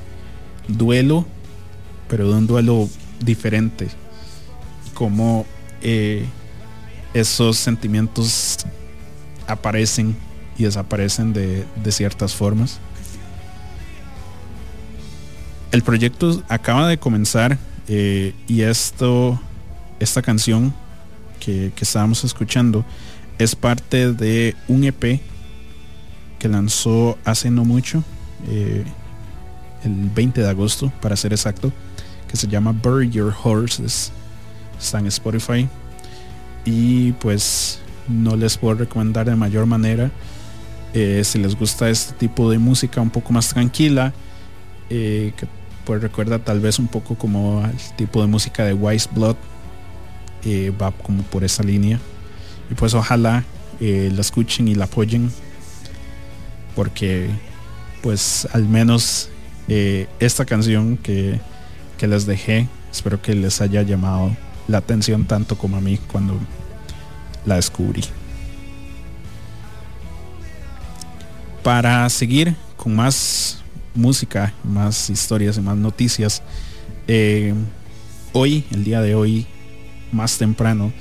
duelo pero de un duelo diferente. Como eh, esos sentimientos aparecen y desaparecen de, de ciertas formas. El proyecto acaba de comenzar eh, y esto esta canción que, estábamos escuchando es parte de un EP que lanzó hace no mucho, eh, el 20 de agosto para ser exacto, que se llama Bury Your Horses. Está en Spotify. Y pues no les puedo recomendar de mayor manera. eh, si les gusta este tipo de música un poco más tranquila, eh, que pues recuerda tal vez un poco como el tipo de música de Wise Blood, va como por esa línea. Y pues ojalá eh, la escuchen y la apoyen. Porque pues al menos eh, esta canción que, que les dejé, espero que les haya llamado la atención tanto como a mí cuando la descubrí. Para seguir con más música, más historias y más noticias, eh, hoy, el día de hoy, más temprano,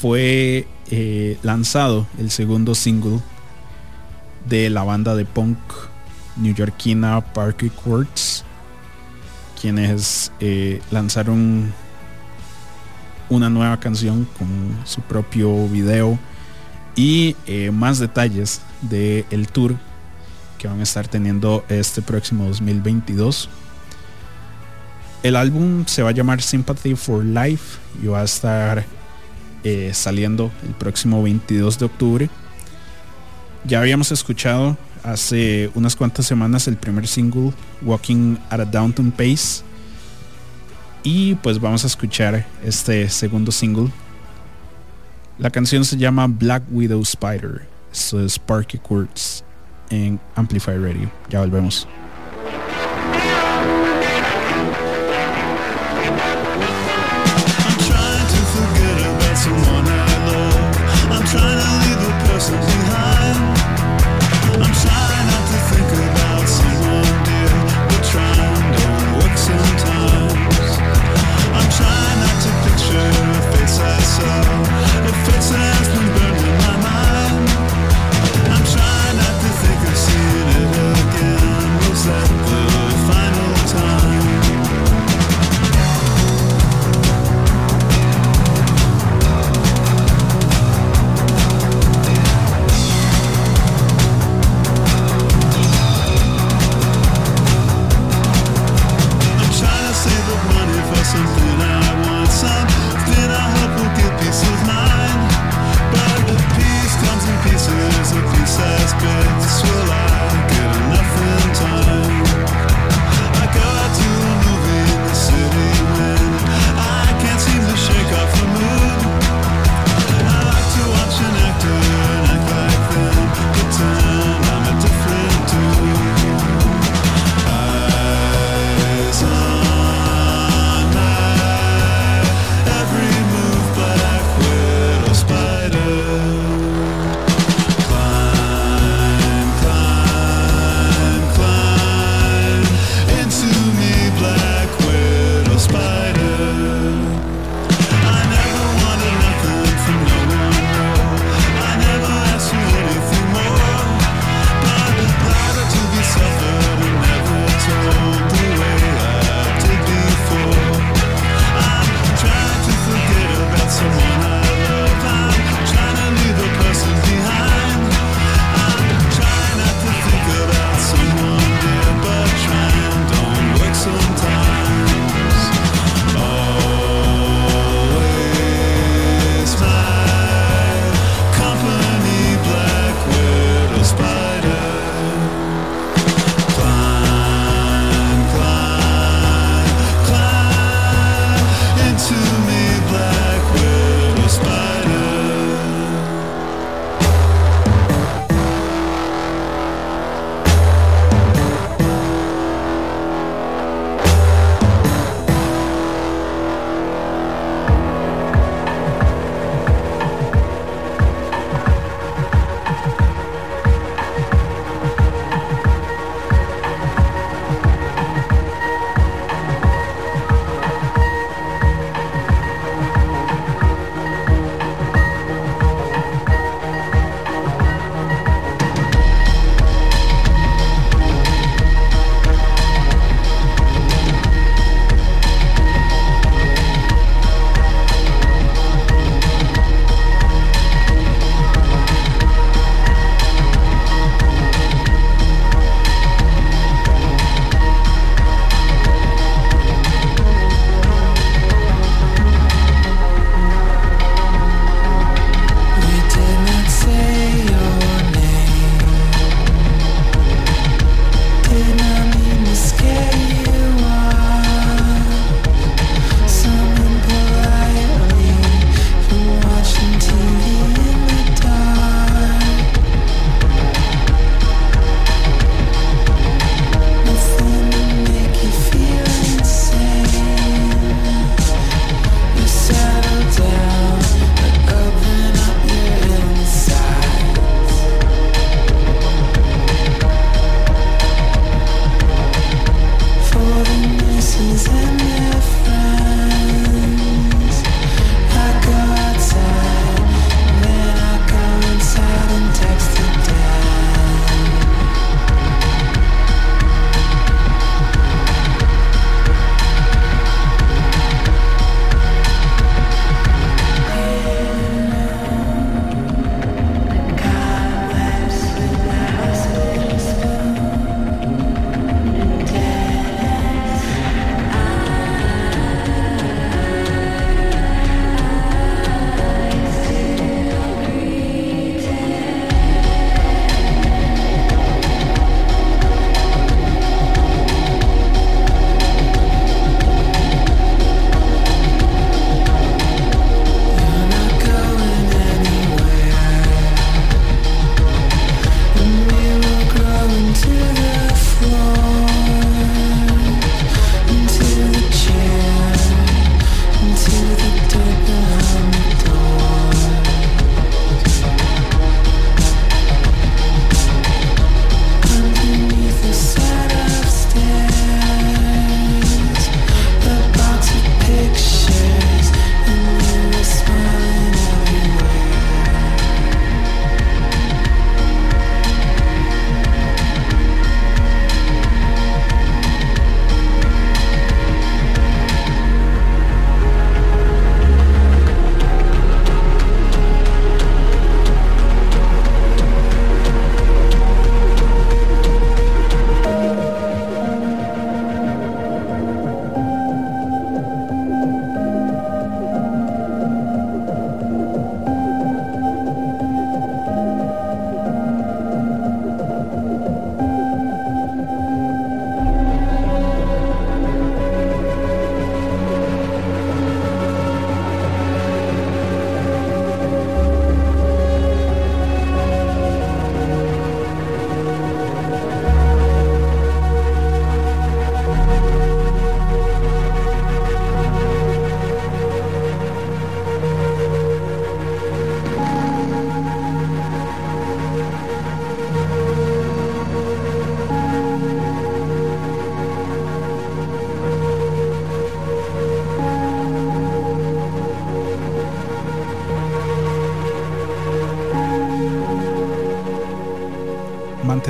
fue eh, lanzado el segundo single de la banda de punk newyorkina Parky Quartz, quienes eh, lanzaron una nueva canción con su propio video y eh, más detalles del el tour que van a estar teniendo este próximo 2022. El álbum se va a llamar Sympathy for Life y va a estar eh, saliendo el próximo 22 de octubre. Ya habíamos escuchado hace unas cuantas semanas el primer single Walking at a Downtown Pace y pues vamos a escuchar este segundo single. La canción se llama Black Widow Spider. Esto es Sparky Quartz en Amplify Radio. Ya volvemos.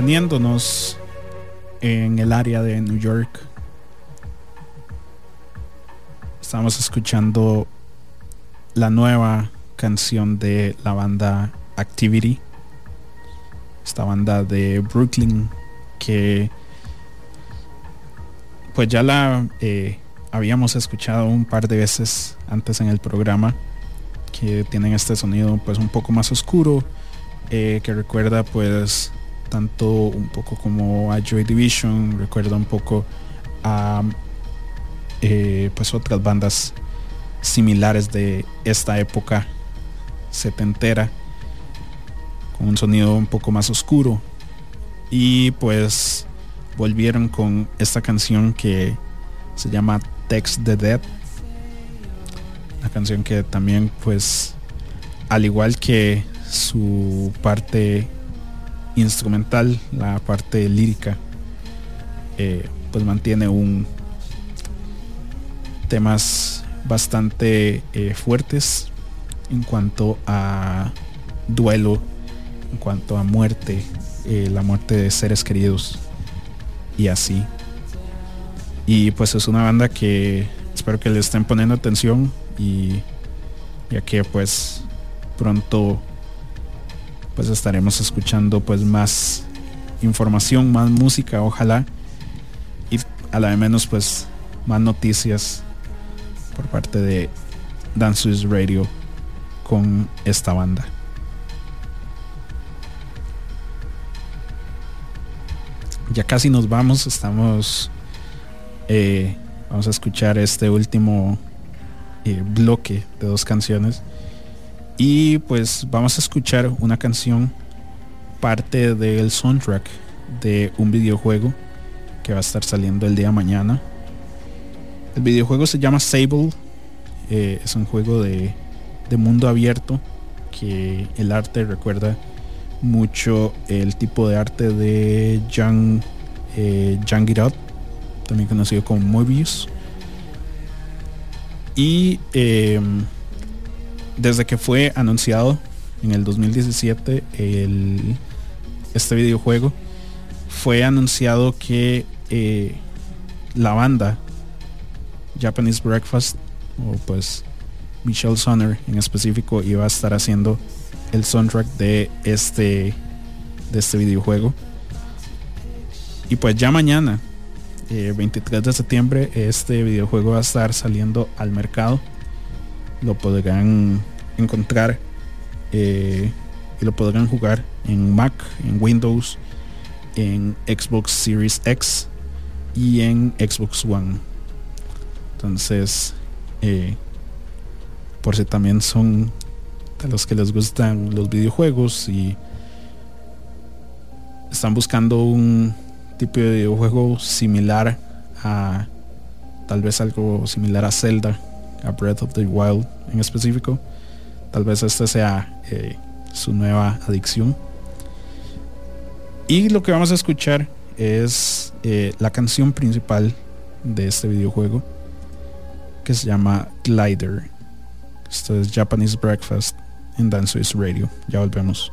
Manteniéndonos en el área de New York. Estamos escuchando la nueva canción de la banda Activity. Esta banda de Brooklyn que pues ya la eh, habíamos escuchado un par de veces antes en el programa que tienen este sonido pues un poco más oscuro eh, que recuerda pues tanto un poco como a Joy Division recuerda un poco a eh, pues otras bandas similares de esta época setentera con un sonido un poco más oscuro. Y pues volvieron con esta canción que se llama Text the Dead. Una canción que también pues al igual que su parte instrumental la parte lírica eh, pues mantiene un temas bastante eh, fuertes en cuanto a duelo en cuanto a muerte eh, la muerte de seres queridos y así. Y pues es una banda que espero que le estén poniendo atención y ya que pues pronto pues estaremos escuchando pues más información más música ojalá y a la de menos pues más noticias por parte de Dance Radio con esta banda. Ya casi nos vamos, estamos eh, vamos a escuchar este último eh, bloque de dos canciones y pues vamos a escuchar una canción parte del soundtrack de un videojuego que va a estar saliendo el día de mañana el videojuego se llama Sable. Eh, es un juego de, de, mundo abierto que el arte recuerda mucho el tipo de arte de Young, eh, It Up, también conocido como Mobius. Y eh, desde que fue anunciado en el 2017 el, este videojuego, fue anunciado que eh, la banda Japanese Breakfast o pues Michelle Sonner en específico iba a estar haciendo el soundtrack de este de este videojuego. Y pues ya mañana eh, 23 de septiembre este videojuego va a estar saliendo al mercado. Lo podrán encontrar eh, y lo podrán jugar en Mac en Windows en Xbox Series X y en Xbox One. Entonces, eh, por si también son de los que les gustan los videojuegos y están buscando un tipo de videojuego similar a tal vez algo similar a Zelda, a Breath of the Wild en específico, tal vez este sea eh, su nueva adicción. Y lo que vamos a escuchar es eh, la canción principal de este videojuego que se llama Glider. Esto es Japanese Breakfast en Dance Radio. Ya volvemos.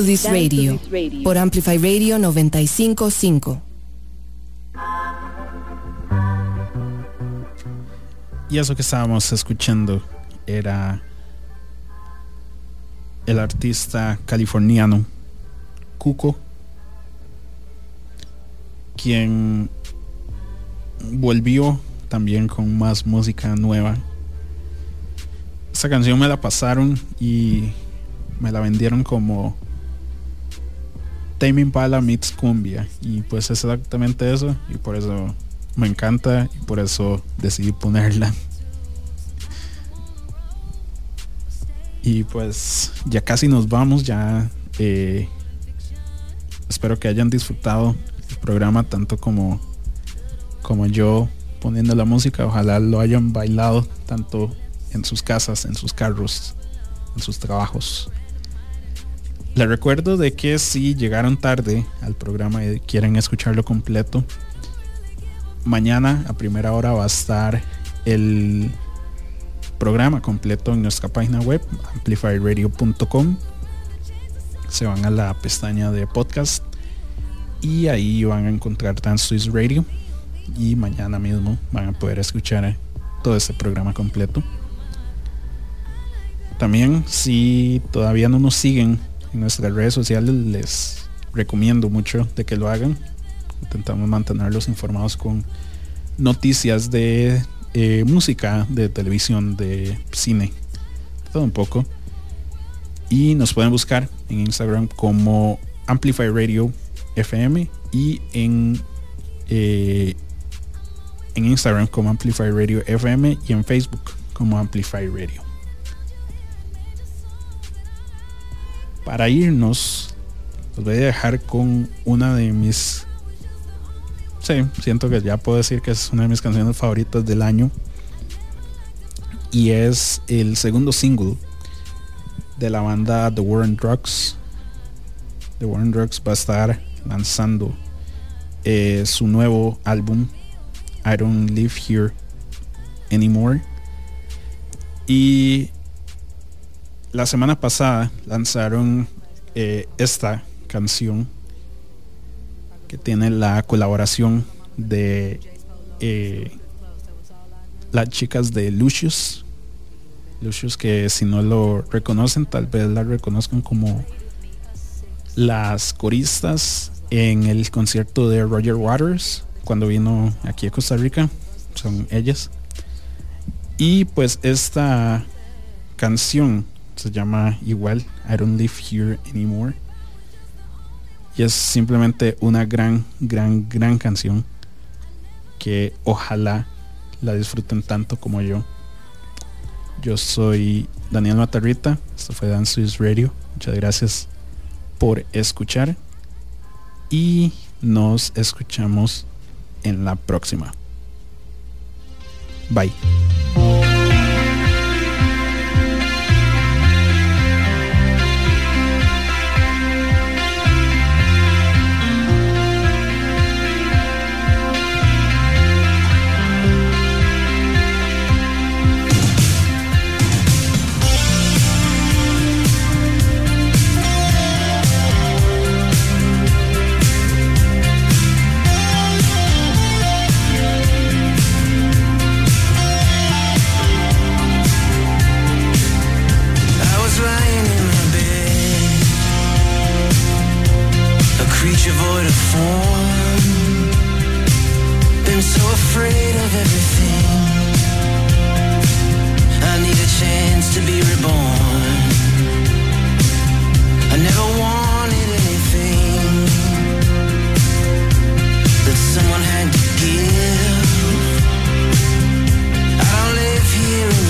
To this radio por Amplify Radio 955. Y eso que estábamos escuchando era el artista californiano Cuco, quien volvió también con más música nueva. Esta canción me la pasaron y me la vendieron como Tame Impala meets cumbia y pues es exactamente eso y por eso me encanta y por eso decidí ponerla. Y pues ya casi nos vamos, ya eh, espero que hayan disfrutado el programa tanto como, como yo poniendo la música. Ojalá lo hayan bailado tanto en sus casas, en sus carros, en sus trabajos. Les recuerdo de que si llegaron tarde al programa y quieren escucharlo completo, mañana a primera hora va a estar el programa completo en nuestra página web amplifyradio.com. Se van a la pestaña de podcast y ahí van a encontrar Dance Radio y mañana mismo van a poder escuchar todo este programa completo. También si todavía no nos siguen en nuestras redes sociales les recomiendo mucho de que lo hagan. Intentamos mantenerlos informados con noticias de eh, música, de televisión, de cine, todo un poco. Y nos pueden buscar en Instagram como Amplify Radio FM y en, eh, en Instagram como Amplify Radio FM y en Facebook como Amplify Radio. Para irnos, los voy a dejar con una de mis... Sí, siento que ya puedo decir que es una de mis canciones favoritas del año. Y es el segundo single de la banda The War Drugs. The War Drugs va a estar lanzando eh, su nuevo álbum I Don't Live Here Anymore. Y la semana pasada lanzaron eh, esta canción que tiene la colaboración de eh, las chicas de Lucius. Lucius que si no lo reconocen tal vez la reconozcan como las coristas en el concierto de Roger Waters cuando vino aquí a Costa Rica. Son ellas. Y pues esta canción se llama igual I Don't Live Here Anymore. Y es simplemente una gran, gran, gran canción que ojalá la disfruten tanto como yo. Yo soy Daniel Matarrita, esto fue Dance Swiss Radio. Muchas gracias por escuchar y nos escuchamos en la próxima. Bye. Someone had to give. I don't live here